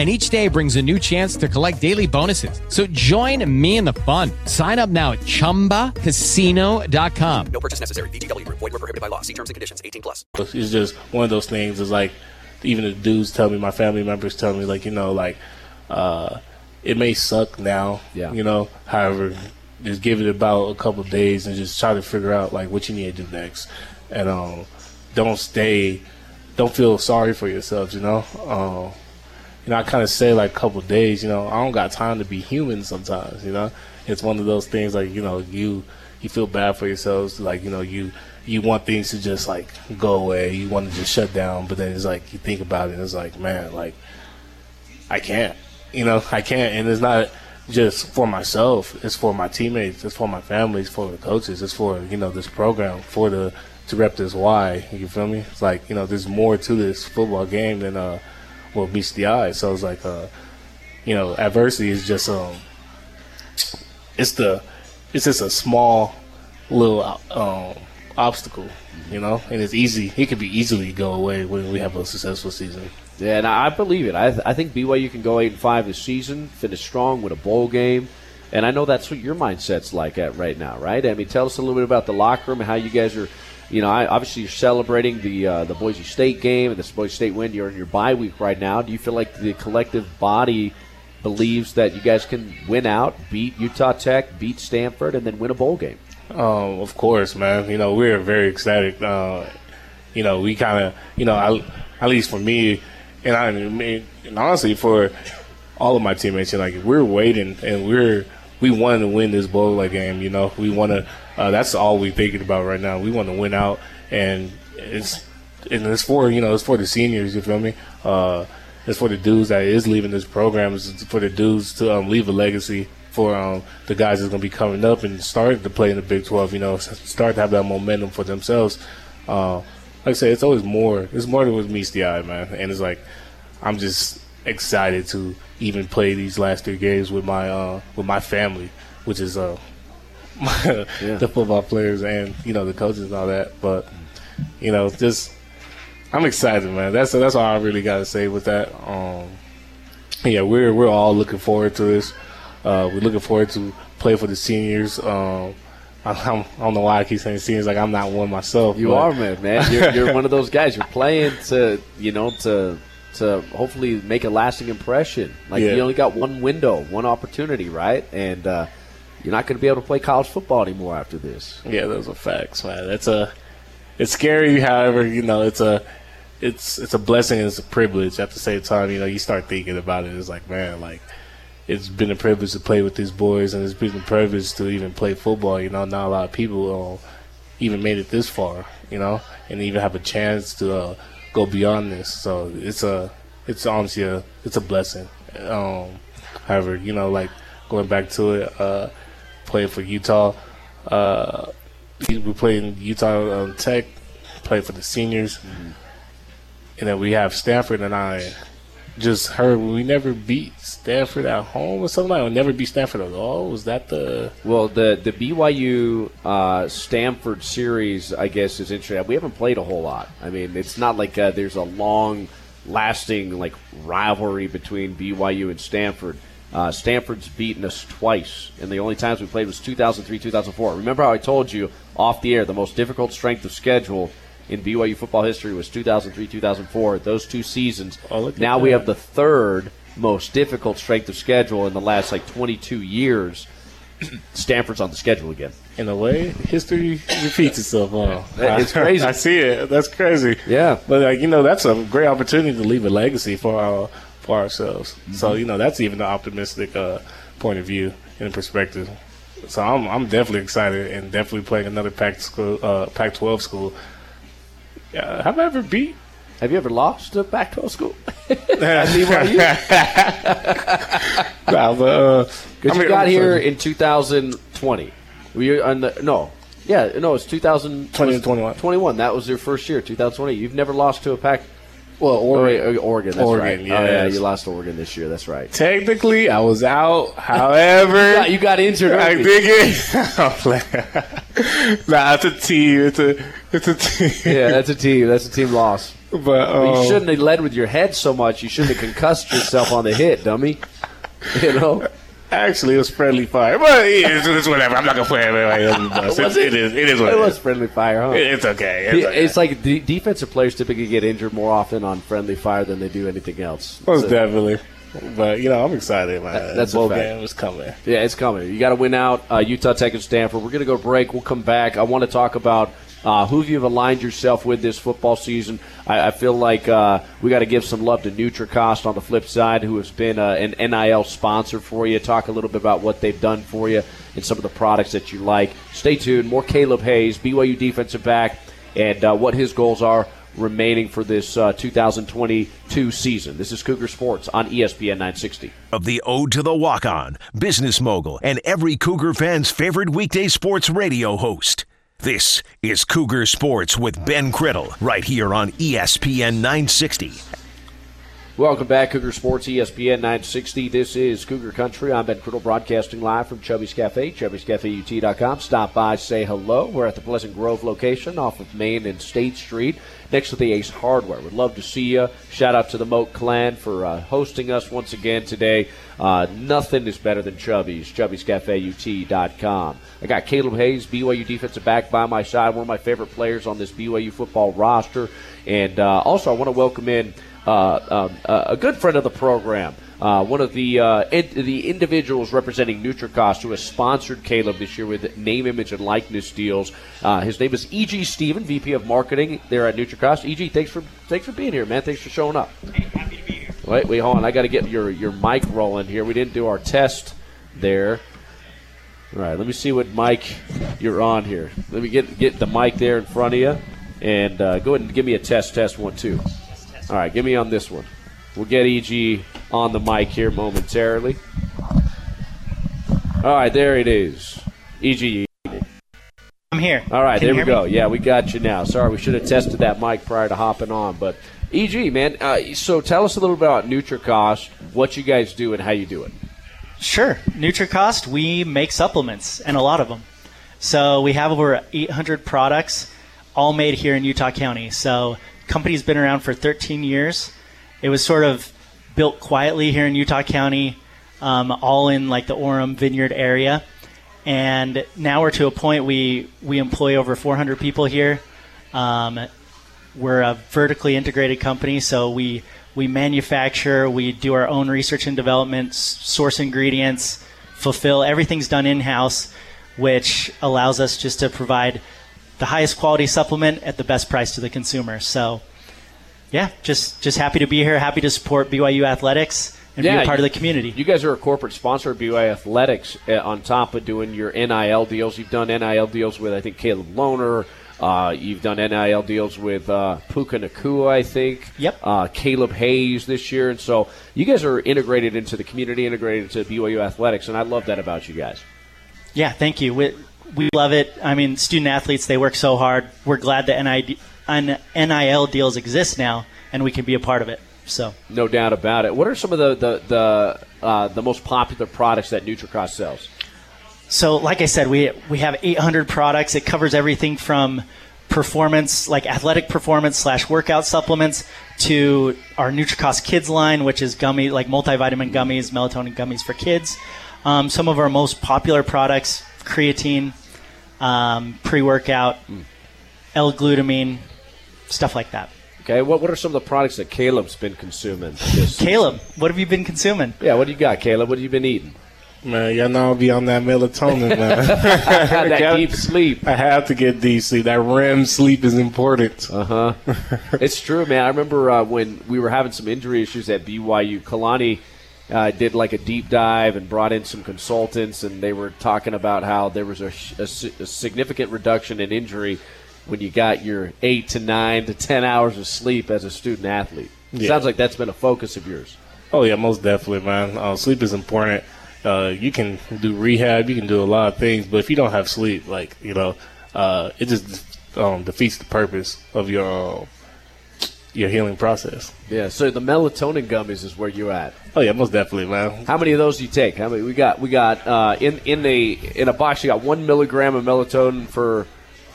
And each day brings a new chance to collect daily bonuses. So join me in the fun. Sign up now at chumbacasino.com. No purchase necessary. VGW Group. Void were prohibited by law. See terms and conditions. 18 plus. It's just one of those things. Is like even the dudes tell me, my family members tell me, like you know, like uh, it may suck now. Yeah. You know, however, just give it about a couple of days and just try to figure out like what you need to do next, and um, don't stay, don't feel sorry for yourselves. You know. Um, you know, I kind of say like a couple days, you know, I don't got time to be human sometimes, you know. It's one of those things like, you know, you you feel bad for yourselves, like, you know, you you want things to just like go away, you want to just shut down, but then it's like you think about it and it's like, man, like I can't. You know, I can't and it's not just for myself, it's for my teammates, it's for my families, for the coaches, it's for, you know, this program, for the to rep this why, you feel me? It's like, you know, there's more to this football game than uh what meets the eye. So it's like, uh, you know, adversity is just um, it's the, it's just a small little um obstacle, you know, and it's easy. It could be easily go away when we have a successful season. Yeah, and I believe it. I, I think BYU can go eight and five this season, finish strong with a bowl game, and I know that's what your mindset's like at right now, right? I mean, tell us a little bit about the locker room and how you guys are. You know, I, obviously you're celebrating the uh, the Boise State game and the Boise State win. You're in your bye week right now. Do you feel like the collective body believes that you guys can win out, beat Utah Tech, beat Stanford, and then win a bowl game? Um, of course, man. You know, we're very ecstatic. Uh, you know, we kind of, you know, I, at least for me, and I mean, and honestly, for all of my teammates, you know, like we're waiting and we're we want to win this bowl game. You know, we want to. Uh, that's all we're thinking about right now. We want to win out, and it's and it's for you know it's for the seniors. You feel me? Uh, it's for the dudes that is leaving this program. It's for the dudes to um, leave a legacy for um, the guys that's going to be coming up and starting to play in the Big 12. You know, start to have that momentum for themselves. Uh, like I said, it's always more. It's more than what meets the eye, man. And it's like I'm just excited to even play these last three games with my uh, with my family, which is uh, Yeah. the football players and you know the coaches and all that. But you know, just I'm excited, man. That's that's all I really got to say with that. Um, yeah, we're we're all looking forward to this. Uh, we're looking forward to play for the seniors. Um, I, I'm, I don't know why I keep saying seniors. Like I'm not one myself. You but- are, man, man. You're, you're one of those guys. You're playing to, you know, to to hopefully make a lasting impression. Like Yeah. you only got one window, one opportunity, right? And uh, you're not going to be able to play college football anymore after this. Yeah, those are facts, man. That's a it's scary, however, you know, it's a it's it's a blessing and it's a privilege at the same time, you know, you start thinking about it, it's like, man, like it's been a privilege to play with these boys and it's been a privilege to even play football, you know, not a lot of people uh, even made it this far, you know, and even have a chance to uh, go beyond this. So it's a it's honestly a it's a blessing. Um however, you know, like going back to it, uh playing for Utah, uh we played in Utah um, Tech, played for the seniors, and then we have Stanford. And I just heard we never beat Stanford at home or something like. that. We never beat Stanford at all. Was that the? Well, the the BYU uh, Stanford series, I guess, is interesting. We haven't played a whole lot. I mean, it's not like uh, there's a long lasting like rivalry between BYU and Stanford. Uh, Stanford's beaten us twice, and the only times we played was 2003, 2004. Remember how I told you off the air the most difficult strength of schedule in BYU football history was 2003, 2004. Those two seasons. at now we have the third most difficult strength of schedule in the last like 22 years. Stanford's on the schedule again. In a way, history repeats itself. Huh? It's crazy. I see it. That's crazy. Yeah. But like you know, that's a great opportunity to leave a legacy for our for ourselves. So you know that's even an optimistic uh, point of view and perspective. So I'm I'm definitely excited and definitely playing another Pac school, uh, Pac-12 school. Uh, have I ever beat? Have you ever lost to Pac-12 school? Nah, but, uh, Because mean, you got here in 2020. Were you on the no? Yeah, no, it's 2000 20 21. 21. That was your first year, 2020. You've never lost to a Pac. Well, Oh, Oregon. uh, Oregon. That's Oregon, right. Oh, yeah, you lost Oregon this year. That's right. Technically, I was out. However, Yeah, you got injured. I early. did get. I'm playing. nah, it's a team. It's a it's a team. Yeah, that's a team. That's a team loss. But, But you um, shouldn't have led with your head so much. You shouldn't have concussed yourself on the hit, dummy. You know. Actually, it was friendly fire, but it's, it's whatever. I'm not gonna play it. Like, on the bus. It's- it? is. It is what It it was is. friendly fire, huh? It- It's okay. It's, okay. It's like de- defensive players typically get injured more often on friendly fire than they do anything else. most So- definitely. But you know, I'm excited, man. That- that's bowl game is coming. Yeah, it's coming. You got to win out. Uh, Utah Tech and Stanford. We're going to go break. We'll come back. I want to talk about uh, who have you've aligned yourself with this football season. I, I feel like uh, we got to give some love to NutriCost on the flip side, who has been uh, an NIL sponsor for you. Talk a little bit about what they've done for you and some of the products that you like. Stay tuned. More Caleb Hayes, BYU defensive back, and uh, what his goals are remaining for this uh, 2022 season. This is Cougar Sports on ESPN 960. Of the Ode to the Walk On, Business Mogul, and every Cougar fan's favorite weekday sports radio host. This is Cougar Sports with Ben Criddle, right here on ESPN 960. Welcome back, Cougar Sports, ESPN 960. This is Cougar Country. I'm Ben Criddle, broadcasting live from Chubby's Cafe, chubbyscafeut.com. Stop by, say hello. We're at the Pleasant Grove location off of Main and State Street, next to the Ace Hardware. We'd love to see you. Shout out to the Moat Clan for uh, hosting us once again today. Uh, nothing is better than Chubby's, chubbyscafeut.com. I got Caleb Hayes, BYU defensive back, by my side, one of my favorite players on this BYU football roster. And uh, also, I want to welcome in um, uh, a good friend of the program, uh, one of the uh, the individuals representing NutriCost who has sponsored Caleb this year with name, image, and likeness deals. Uh, his name is E.G. Steven, VP of Marketing there at NutriCost. E.G., thanks for thanks for being here, man. Thanks for showing up. happy to be here. Wait, wait, hold on. I got to get your your mic rolling here. We didn't do our test there. All right, let me see what mic you're on here. Let me get get the mic there in front of you, and uh, go ahead and give me a test, test one, two. All right, give me on this one. We'll get EG on the mic here momentarily. All right, there it is. EG. I'm here. All right, Can there we go. me? Yeah, we got you now. Sorry, we should have tested that mic prior to hopping on. But EG, man, uh, so tell us a little bit about NutriCost, what you guys do, and how you do it. Sure. NutriCost, we make supplements, and a lot of them. So we have over 800 products, all made here in Utah County. So company's been around for 13 years. It was sort of built quietly here in Utah County, um, all in like the Orem Vineyard area. And now we're to a point we we employ over 400 people here. Um, we're a vertically integrated company, so we we manufacture, we do our own research and development, source ingredients, fulfill everything's done in house, which allows us just to provide the highest quality supplement at the best price to the consumer. So, yeah, just just happy to be here, happy to support BYU athletics and be a part of the community. You guys are a corporate sponsor of BYU Athletics uh, on top of doing your NIL deals. You've done NIL deals with, I think, Caleb Lohner. Uh, you've done NIL deals with uh, Puka Nacua, I think. Yep. Uh, Caleb Hayes this year. And so you guys are integrated into the community, integrated into BYU Athletics, and I love that about you guys. Yeah, thank you. We, we love it. I mean, student athletes, they work so hard. We're glad that NIL deals exist now, and we can be a part of it. So, No doubt about it. What are some of the the the, uh, the most popular products that NutriCost sells? so like I said, we we have 800 products. It covers everything from performance, like athletic performance slash workout supplements, to our NutriCost Kids line, which is gummy, like multivitamin gummies, melatonin gummies for kids. Um, some of our most popular products: creatine, um, pre-workout, L-glutamine, stuff like that. Okay, what what are some of the products that Caleb's been consuming? Caleb, what have you been consuming? Yeah, what do you got, Caleb? What have you been eating? Man, y'all know I'll be on that melatonin, man. that Gotta- deep sleep. I have to get deep sleep. That REM sleep is important. Uh huh. it's true, man. I remember uh, when we were having some injury issues at BYU. Kalani uh, did like a deep dive and brought in some consultants, and they were talking about how there was a, a a significant reduction in injury when you got your eight to nine to ten hours of sleep as a student athlete. Yeah. Sounds like that's been a focus of yours. Oh yeah, most definitely, man. Uh, sleep is important. Uh, you can do rehab, you can do a lot of things, but if you don't have sleep, like you know, uh, it just um, defeats the purpose of your uh, your healing process. Yeah. So the melatonin gummies is where you're at. Oh yeah, most definitely, man. How many of those do you take? How many we got? We got uh, in in a in a box. You got one milligram of melatonin for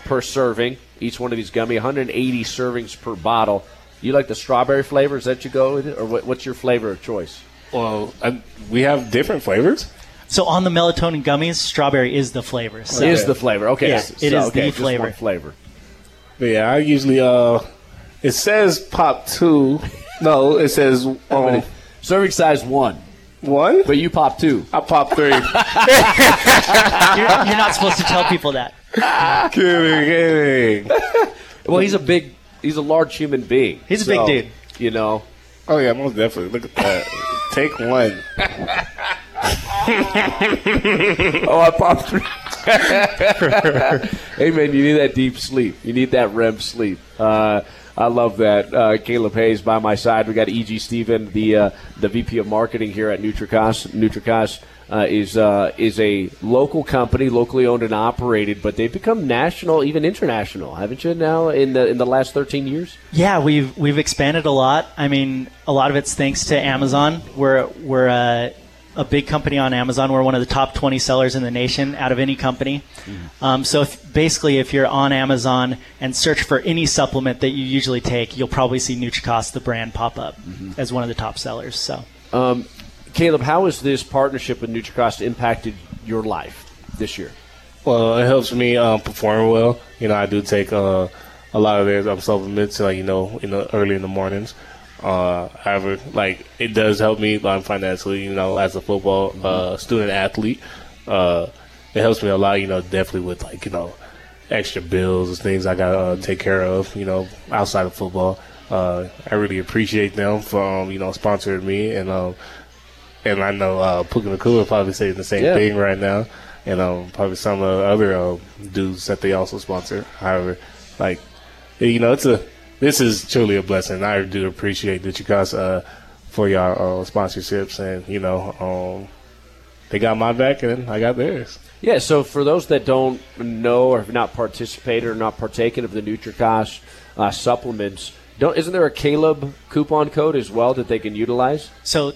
per serving. Each one of these gummy, 180 servings per bottle. You like the strawberry flavor? Is that you go with it, or what, what's your flavor of choice? Well, I, we have different flavors. So on the melatonin gummies, strawberry is the flavor. So Is the flavor okay? Yeah, so- it is okay, the just flavor. one flavor. But yeah, I usually uh, it says pop two. No, it says um, serving size one. One, but you pop two. I pop three. you're, you're not supposed to tell people that. kidding, kidding. Well, he's a big, he's a large human being. He's a big dude. You know. Oh yeah, most definitely. Look at that. Take one. oh, I popped three. hey, man, you need that deep sleep. You need that REM sleep. Uh, I love that. Uh, Caleb Hayes by my side. We got E.G. Steven, the uh, the VP of Marketing here at NutriCost. NutriCost uh, is uh, is a local company, locally owned and operated, but they've become national, even international, haven't you? Now in the in the last thirteen years. Yeah, we've we've expanded a lot. I mean, a lot of it's thanks to Amazon. We're we're a, a big company on Amazon. We're one of the top 20 sellers in the nation out of any company. Um, so if, basically, if you're on Amazon and search for any supplement that you usually take, you'll probably see NutriCost, the brand, pop up as one of the top sellers. So. Um, Caleb, how has this partnership with NutriCost impacted your life this year? Well, it helps me um, perform well. You know, I do take uh, a lot of their um, supplements, like you know, in the early in the mornings. Uh, however, like it does help me um, financially. You know, as a football uh, student athlete, uh, it helps me a lot. You know, definitely with like you know extra bills and things I gotta uh, take care of. You know, outside of football. Uh, I really appreciate them for um, you know sponsoring me and um, and I know uh, Puka Nacua probably saying the same Yeah. thing right now, and um, probably some of the other uh, dudes that they also sponsor. However, like you know, it's a this is truly a blessing. I do appreciate that you guys uh, for your uh, sponsorships, and you know, um, they got my back and I got theirs. Yeah, so for those that don't know or have not participated or not partaken of the NutriCost uh, supplements, don't isn't there a Caleb coupon code as well that they can utilize? So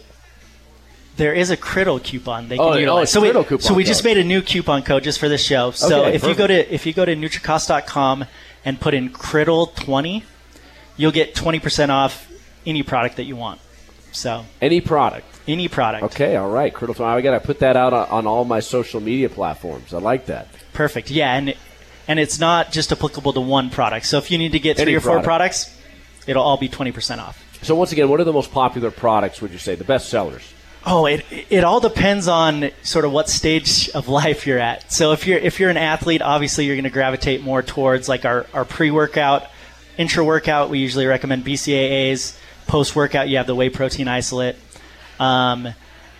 there is a Criddle coupon they can Oh, oh, utilize. it's so we, coupon so we just made a new coupon code just for this show. So Okay, if you go to if you go to NutriCost.com and put in Criddle twenty, you'll get twenty percent off any product that you want. So Any product. any product. Okay, all right. Farm. I got to put that out on, on all my social media platforms. I like that. Perfect. Yeah, and and it's not just applicable to one product. So if you need to get Any three or four products, it'll all be twenty percent off. So once again, what are the most popular products? Would you say the best sellers? Oh, it it all depends on sort of what stage of life you're at. So if you're if you're an athlete, obviously you're going to gravitate more towards like our, our pre workout, intra workout. We usually recommend BCAAs. Post workout, you have the whey protein isolate. Um,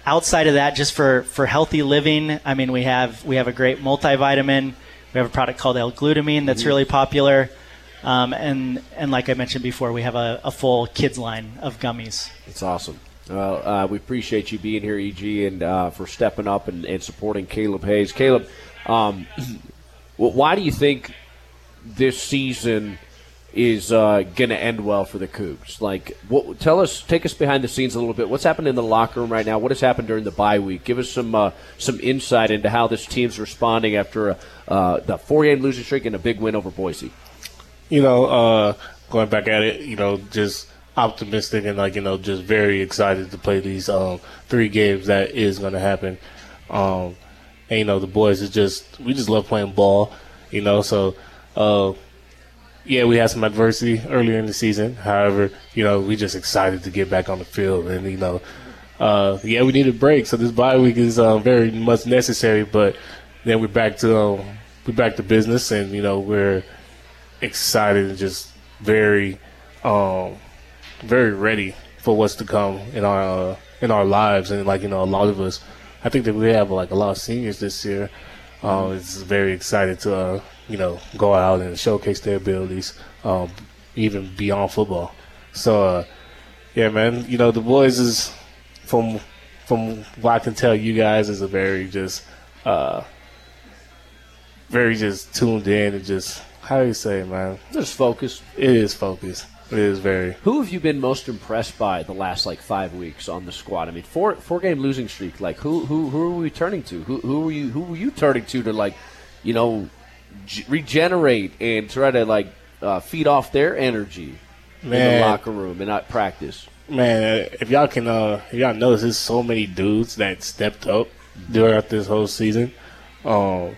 outside of that, just for, for healthy living, I mean we have we have a great multivitamin. We have a product called L-glutamine that's Mhm. really popular. Um, and and like I mentioned before, we have a, a full kids line of gummies. It's awesome. Well, uh, we appreciate you being here, EG, and uh, for stepping up and, and supporting Caleb Hayes. Caleb, um, why do you think this season is uh, going to end well for the Cougs? Like, what, tell us, take us behind the scenes a little bit. What's happened in the locker room right now? What has happened during the bye week? Give us some uh, some insight into how this team's responding after a, uh, the four game losing streak and a big win over Boise. you know, uh, going back at it, you know, just optimistic and like you know, just very excited to play these um, three games that is going to happen. Um, and you know, the boys is just we just love playing ball, you know. So, uh, yeah, we had some adversity earlier in the season. However, you know, we just excited to get back on the field and you know. uh, yeah, we need a break. So this bye week is uh, very much necessary. But then we're back to um, we're back to business, and you know we're excited and just very um, very ready for what's to come in our uh, in our lives. And like you know, a lot of us, I think that we have like a lot of seniors this year. Um, it's very excited to uh, you know go out and showcase their abilities, um, even beyond football. So uh, yeah, man, you know the boys is from from what I can tell you guys is a very just uh, very just tuned in and just how do you say, it, man? Just focused. It is focused. It is very. Who have you been most impressed by the last like five weeks on the squad? I mean, four four game losing streak. Like who who who are we turning to? Who who are you who were you turning to to like, you know, g- regenerate and try to like uh, feed off their energy in the locker room and not practice? Man, if y'all can, uh, if y'all notice, there's so many dudes that stepped up throughout this whole season. Um,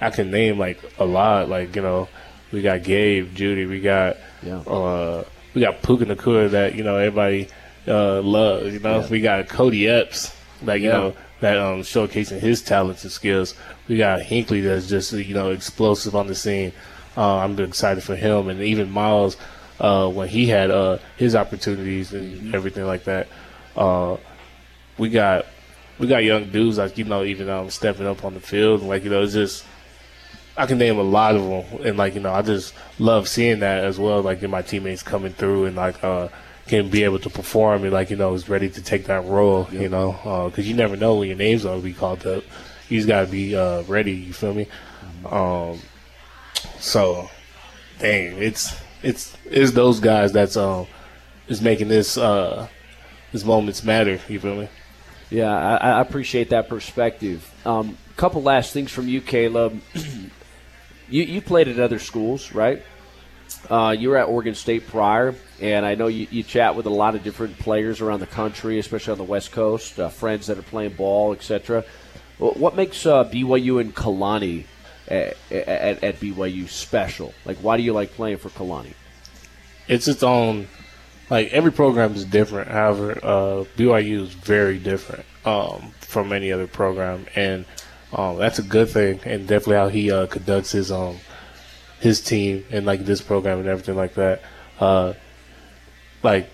I can name like a lot. Like you know, we got Gabe, Jeudy, we got Yeah. uh, we got Puka Nacua that you know everybody uh, loves. You know, Yeah. we got Cody Epps, like you Yeah. know that um, showcasing his talents and skills. We got Hinkley that's just you know explosive on the scene. Uh, I'm excited for him, and even Miles uh, when he had uh, his opportunities and everything like that. Uh, we got we got young dudes like you know even um, stepping up on the field. Like you know, it's just I can name a lot of them, and like you know, I just love seeing that as well. Like in my teammates coming through and like uh, can be able to perform and like you know is ready to take that role. You know, because you never know when your name's gonna be called up. You just gotta be uh, ready. You feel me? Um, so, dang, it's it's it's those guys that's um is making this uh this moments matter. You feel me? Yeah, I, I appreciate that perspective. Um, couple last things from you, Caleb. you you played at other schools, right? Uh, you were at Oregon State prior, and I know you, you chat with a lot of different players around the country, especially on the West Coast, uh, friends that are playing ball, etc. What makes uh, BYU and Kalani at, at, at BYU special? Like, why do you like playing for Kalani? it's its own like every program is different however uh, byu is very different um, from any other program and um, that's a good thing and definitely how he uh, conducts his um his team and like this program and everything like that uh, like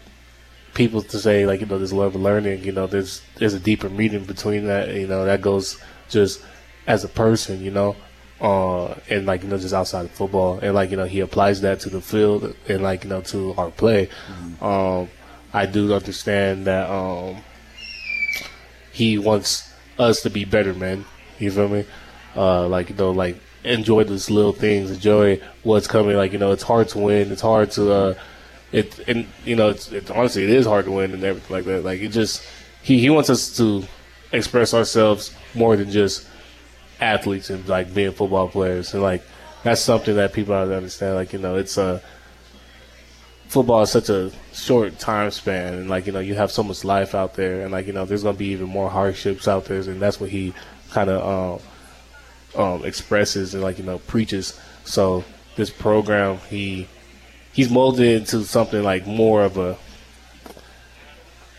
people to say like you know there's love of learning you know there's there's a deeper meaning between that you know that goes just as a person you know uh, and like you know just outside of football. And like you know he applies that to the field and like you know to our play. Um, i do understand that um, he wants us to be better men you feel me? Uh, like you know like enjoy those little things enjoy what's coming. Like you know it's hard to win. It's hard to uh, it and you know it's, it's honestly it is hard to win and everything like that. Like it just he, he wants us to express ourselves more than just athletes and like being football players. And like that's something that people have to understand. Like you know it's uh football is such a short time span and like you know you have so much life out there and like you know there's gonna be even more hardships out there. And that's what he kind of um, um, expresses and like you know preaches so this program he he's molded into something like more of a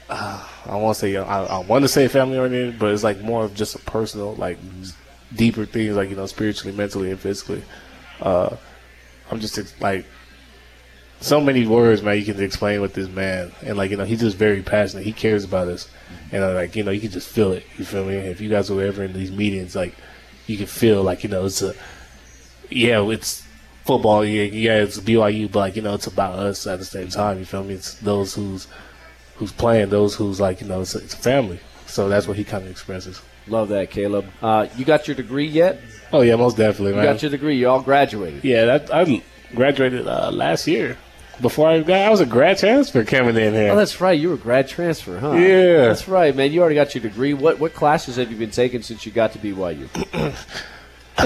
uh, I want to say I, I want to say family oriented, but it's like more of just a personal, like deeper things, like you know, spiritually, mentally, and physically. Uh, I'm just like so many words, man. You can explain with this man, and like you know, he's just very passionate. He cares about us, and uh, like you know, you can just feel it. You feel me? If you guys were ever in these meetings, like you can feel like you know, it's a yeah, it's football. Yeah, yeah, it's BYU, but like you know, it's about us at the same time. You feel me? It's those who's who's playing, those who's like you know, it's a, it's a family. So that's what he kind of expresses. Love that, Caleb. Uh, you got your degree yet? Oh yeah, most definitely, You man. got your degree. You all graduated. Yeah, that I graduated uh, last year. Before I got, I was a grad transfer coming in here. Oh, that's right. You were a grad transfer, huh? Yeah. That's right, man. You already got your degree. What what classes have you been taking since you got to BYU?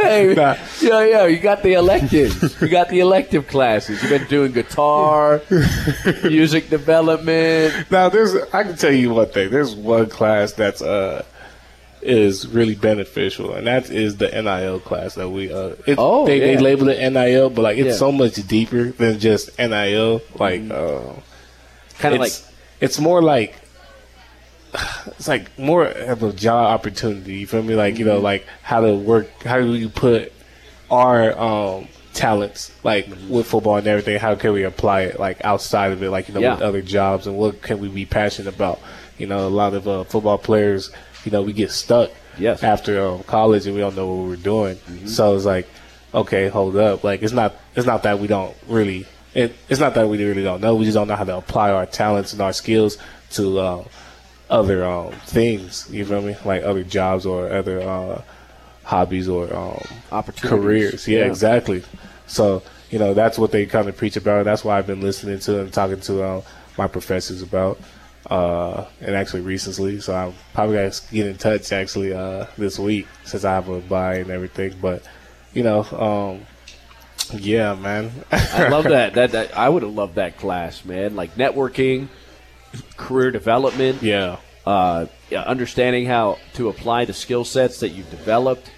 hey, yeah, yeah. You got the electives. You got the elective classes. You've been doing guitar, music development. Now, there's I can tell you one thing. There's one class that's uh, is really beneficial, and that is the NIL class that we. Uh, it's, Oh, they, they label it NIL, but like it's Yeah. so much deeper than just NIL. Like, uh, Kinda like it's more like it's like more of a job opportunity. You feel me? Like you know, like how to work, how do you put our um, talents like with football and everything? How can we apply it like outside of it, like you know, Yeah. with other jobs, and what can we be passionate about? You know, a lot of uh, football players, you know, we get stuck Yes. after um, college and we don't know what we're doing. So it's like, okay, hold up. Like it's not it's not that we don't really it, it's not that we really don't know. We just don't know how to apply our talents and our skills to uh, other um, things. You feel me? Like other jobs or other uh, hobbies or um, Opportunities. careers. Yeah, Yeah. exactly. So you know that's what they kind of preach about. That's why I've been listening to and talking to uh, my professors about. Uh, and actually recently, so I'm probably gonna get in touch actually uh, this week since I have a bye and everything. But you know, um, yeah, man. I love that. That, that I would have loved that class, man. Like networking, career development. Yeah. Uh, yeah, understanding how to apply the skill sets that you've developed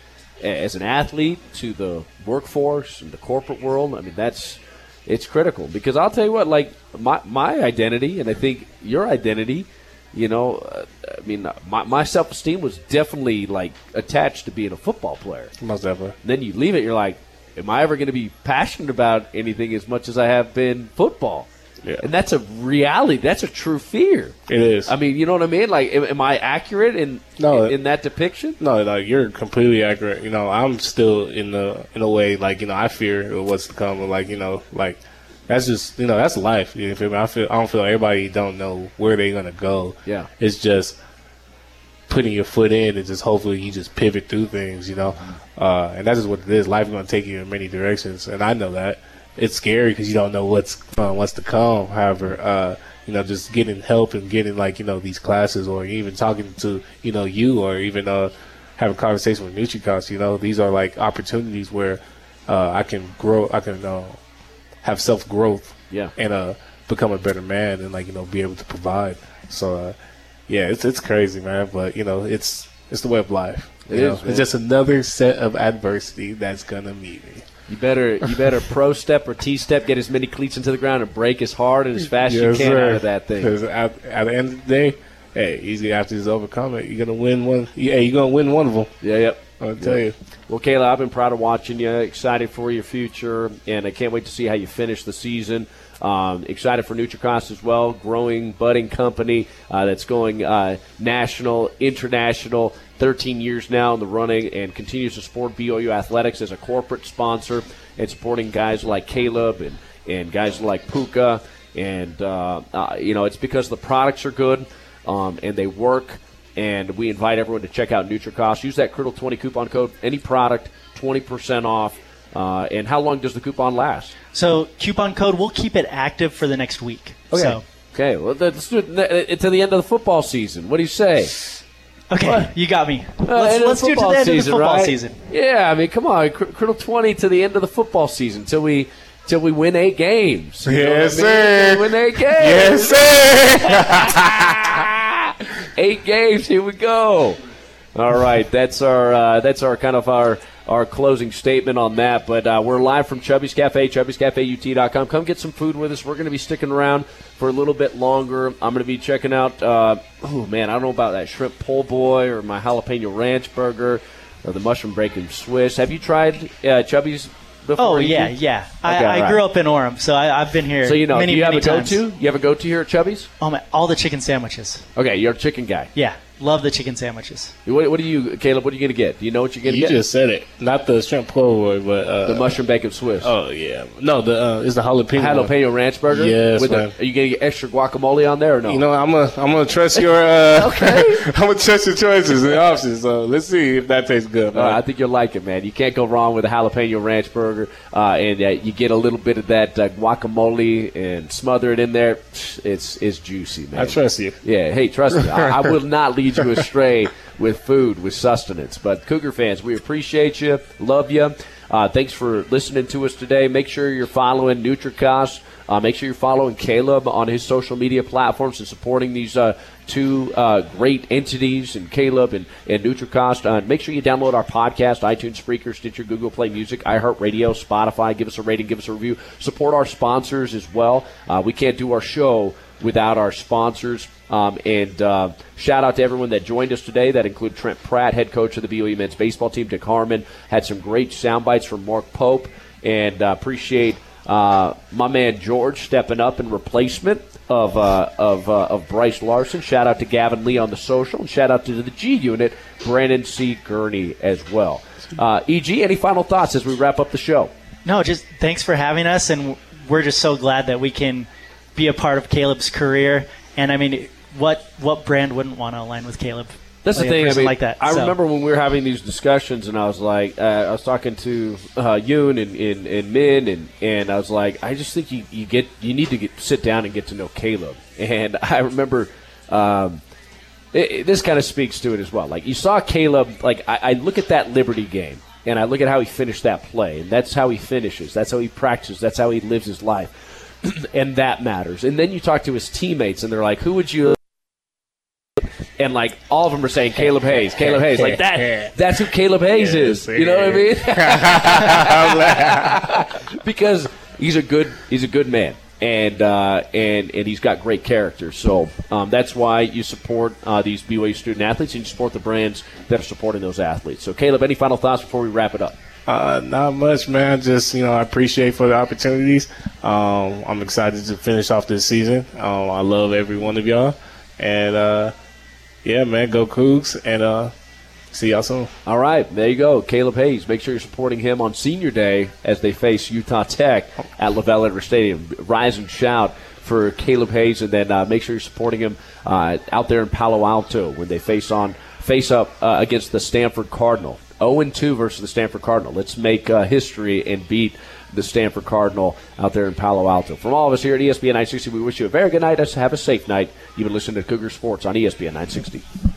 as an athlete to the workforce and the corporate world. I mean, that's it's critical because I'll tell you what, like my my identity, and I think your identity. You know, uh, I mean, my, my self esteem was definitely like attached to being a football player. Most definitely. Then you leave it, you're like, am I ever going to be passionate about anything as much as I have been football? Yeah. And that's a reality. That's a true fear. It is. I mean, you know what I mean? Like, am, am I accurate in No. in, in that depiction? No, like you're completely accurate. You know, I'm still in the in a way like you know I fear what's to come. Like you know, like that's just you know that's life. You feel me? I feel I don't feel everybody don't know where they're gonna go. Yeah. it's just putting your foot in and just hopefully you just pivot through things. You know, uh, and that's just what it is. Life is gonna take you in many directions, and I know that it's scary because you don't know what's uh, what's to come. However, uh, you know, just getting help and getting like you know these classes, or even talking to you know you, or even uh, having a conversation with NutriCost. You know, these are like opportunities where uh, I can grow. I can uh, have self growth. Yeah. and uh, become a better man, and like you know, be able to provide. So, uh, yeah, it's it's crazy, man. But you know, it's it's the way of life. It is. It's just another set of adversity that's gonna meet me. You better you better pro step or T step, get as many cleats into the ground and break as hard and as fast as you can out of that thing. At, at the end of the day, hey, easy after you overcome it, you're gonna win one. Yeah, you're gonna win one of them. Yeah, yep. I'll tell you. Well, Caleb, I've been proud of watching you. Excited for your future, and I can't wait to see how you finish the season. Um, excited for NutriCost as well, growing, budding company uh, that's going uh, national, international. 13 years now in the running, and continues to support BYU athletics as a corporate sponsor, and supporting guys like Caleb and and guys like Puka, and uh, uh, you know it's because the products are good um, and they work and we invite everyone to check out NutriCost. Use that Criddle twenty coupon code. Any product, twenty percent off. Uh, and how long does the coupon last? So coupon code, we'll keep it active for the next week. So Okay. Well, let's do it uh, to the end of the football season. What do you say? okay, you got me. Uh, let's let's do it to the end of the football right? season. Yeah, I mean, come on, Cr- Criddle twenty to the end of the football season till we till we win eight games. You know Yes, what I mean? sir. Win eight games. Yes, sir. eight games. Here we go. All right, that's our uh, that's our kind of our our closing statement on that. But uh, we're live from Chubby's Cafe, Chubby'sCafeUT.com. Come get some food with us. We're going to be sticking around for a little bit longer. I'm going to be checking out. Uh, oh man, I don't know about that shrimp po' boy or my jalapeno ranch burger or the mushroom bacon Swiss. Have you tried uh, Chubby's? Before Oh you yeah, did? yeah. Okay, I, I right. grew up in Orem, so I, I've been here. So you know, many, do you have many a times. go-to? You have a go-to here at Chubby's? Oh man, all the chicken sandwiches. Okay, you're a chicken guy. Yeah, love the chicken sandwiches. What, what do you, Caleb? What are you going to get? Do you know what you're going to get? you get? just said it. Not the shrimp po' boy, but uh, the mushroom bacon Swiss. Oh yeah, no, the uh, it's the jalapeno. one. jalapeno ranch burger. Yes, With the- are you going to get extra guacamole on there or no? You know, I'm gonna I'm gonna trust your uh, I'm gonna trust your choices and options. So let's see if that tastes good. Uh. I think you'll like it, man. You can't go wrong with a jalapeno ranch burger, uh, and uh, you get a little bit of that uh, guacamole and smother it in there. It's it's juicy, man. I trust you. Yeah, hey, trust me. I, I will not lead you astray with food, with sustenance. But Cougar fans, we appreciate you, love you. Uh, thanks for listening to us today. Make sure you're following NutriCost Uh, make sure you're following Caleb on his social media platforms and supporting these uh, two uh, great entities, and Caleb and, and NutriCost. Uh, make sure you download our podcast, iTunes, Spreaker, Stitcher, Google Play Music, iHeartRadio, Spotify. Give us a rating, give us a review. Support our sponsors as well. Uh, we can't do our show without our sponsors. Um, and uh, shout out to everyone that joined us today. That include Trent Pratt, head coach of the BYU men's baseball team. Dick Harmon had some great sound bites from Mark Pope, and uh, appreciate uh, my man George stepping up in replacement of uh, of, uh, of Bryce Larson. Shout out to Gavin Lee on the social, and shout out to the G Unit, Brandon C. Gurney as well. Uh, Eg, any final thoughts as we wrap up the show? No, just thanks for having us, and we're just so glad that we can be a part of Caleb's career. And I mean, what what brand wouldn't want to align with Caleb? That's the thing. I mean, like that. I So- remember when we were having these discussions, and I was like, uh, I was talking to uh, Yoon and, and, and Min, and, and I was like, I just think you, you get you need to get sit down and get to know Caleb. And I remember um, it, it- this kind of speaks to it as well. Like you saw Caleb, like I, I look at that Liberty game, and I look at how he finished that play, and that's how he finishes, that's how he practices, that's how he lives his life, and that matters. And then you talk to his teammates, and they're like, who would you and like all of them are saying Caleb Hayes, Caleb Hayes, like that. That's who Caleb Hayes is. You know what I mean? because he's a good he's a good man. And uh, and and he's got great character, so um, that's why you support uh, these BYU student athletes and you support the brands that are supporting those athletes. So, Caleb, any final thoughts before we wrap it up? Uh, not much, man. Just you know, I appreciate for the opportunities. Um, I'm excited to finish off this season. Um, I love every one of y'all, and uh, yeah, man, go Cougs, and uh, see y'all soon. All right, there you go, Caleb Hayes. Make sure you're supporting him on Senior Day as they face Utah Tech at LaVell Edwards Stadium. Rise and shout for Caleb Hayes, and then uh, make sure you're supporting him uh, out there in Palo Alto when they face on face up against the Stanford Cardinal. 0 2 versus the Stanford Cardinal. Let's make uh, history and beat the Stanford Cardinal out there in Palo Alto. From all of us here at ESPN 960, we wish you a very good night. Have a safe night. You've been listening to Cougar Sports on ESPN 960.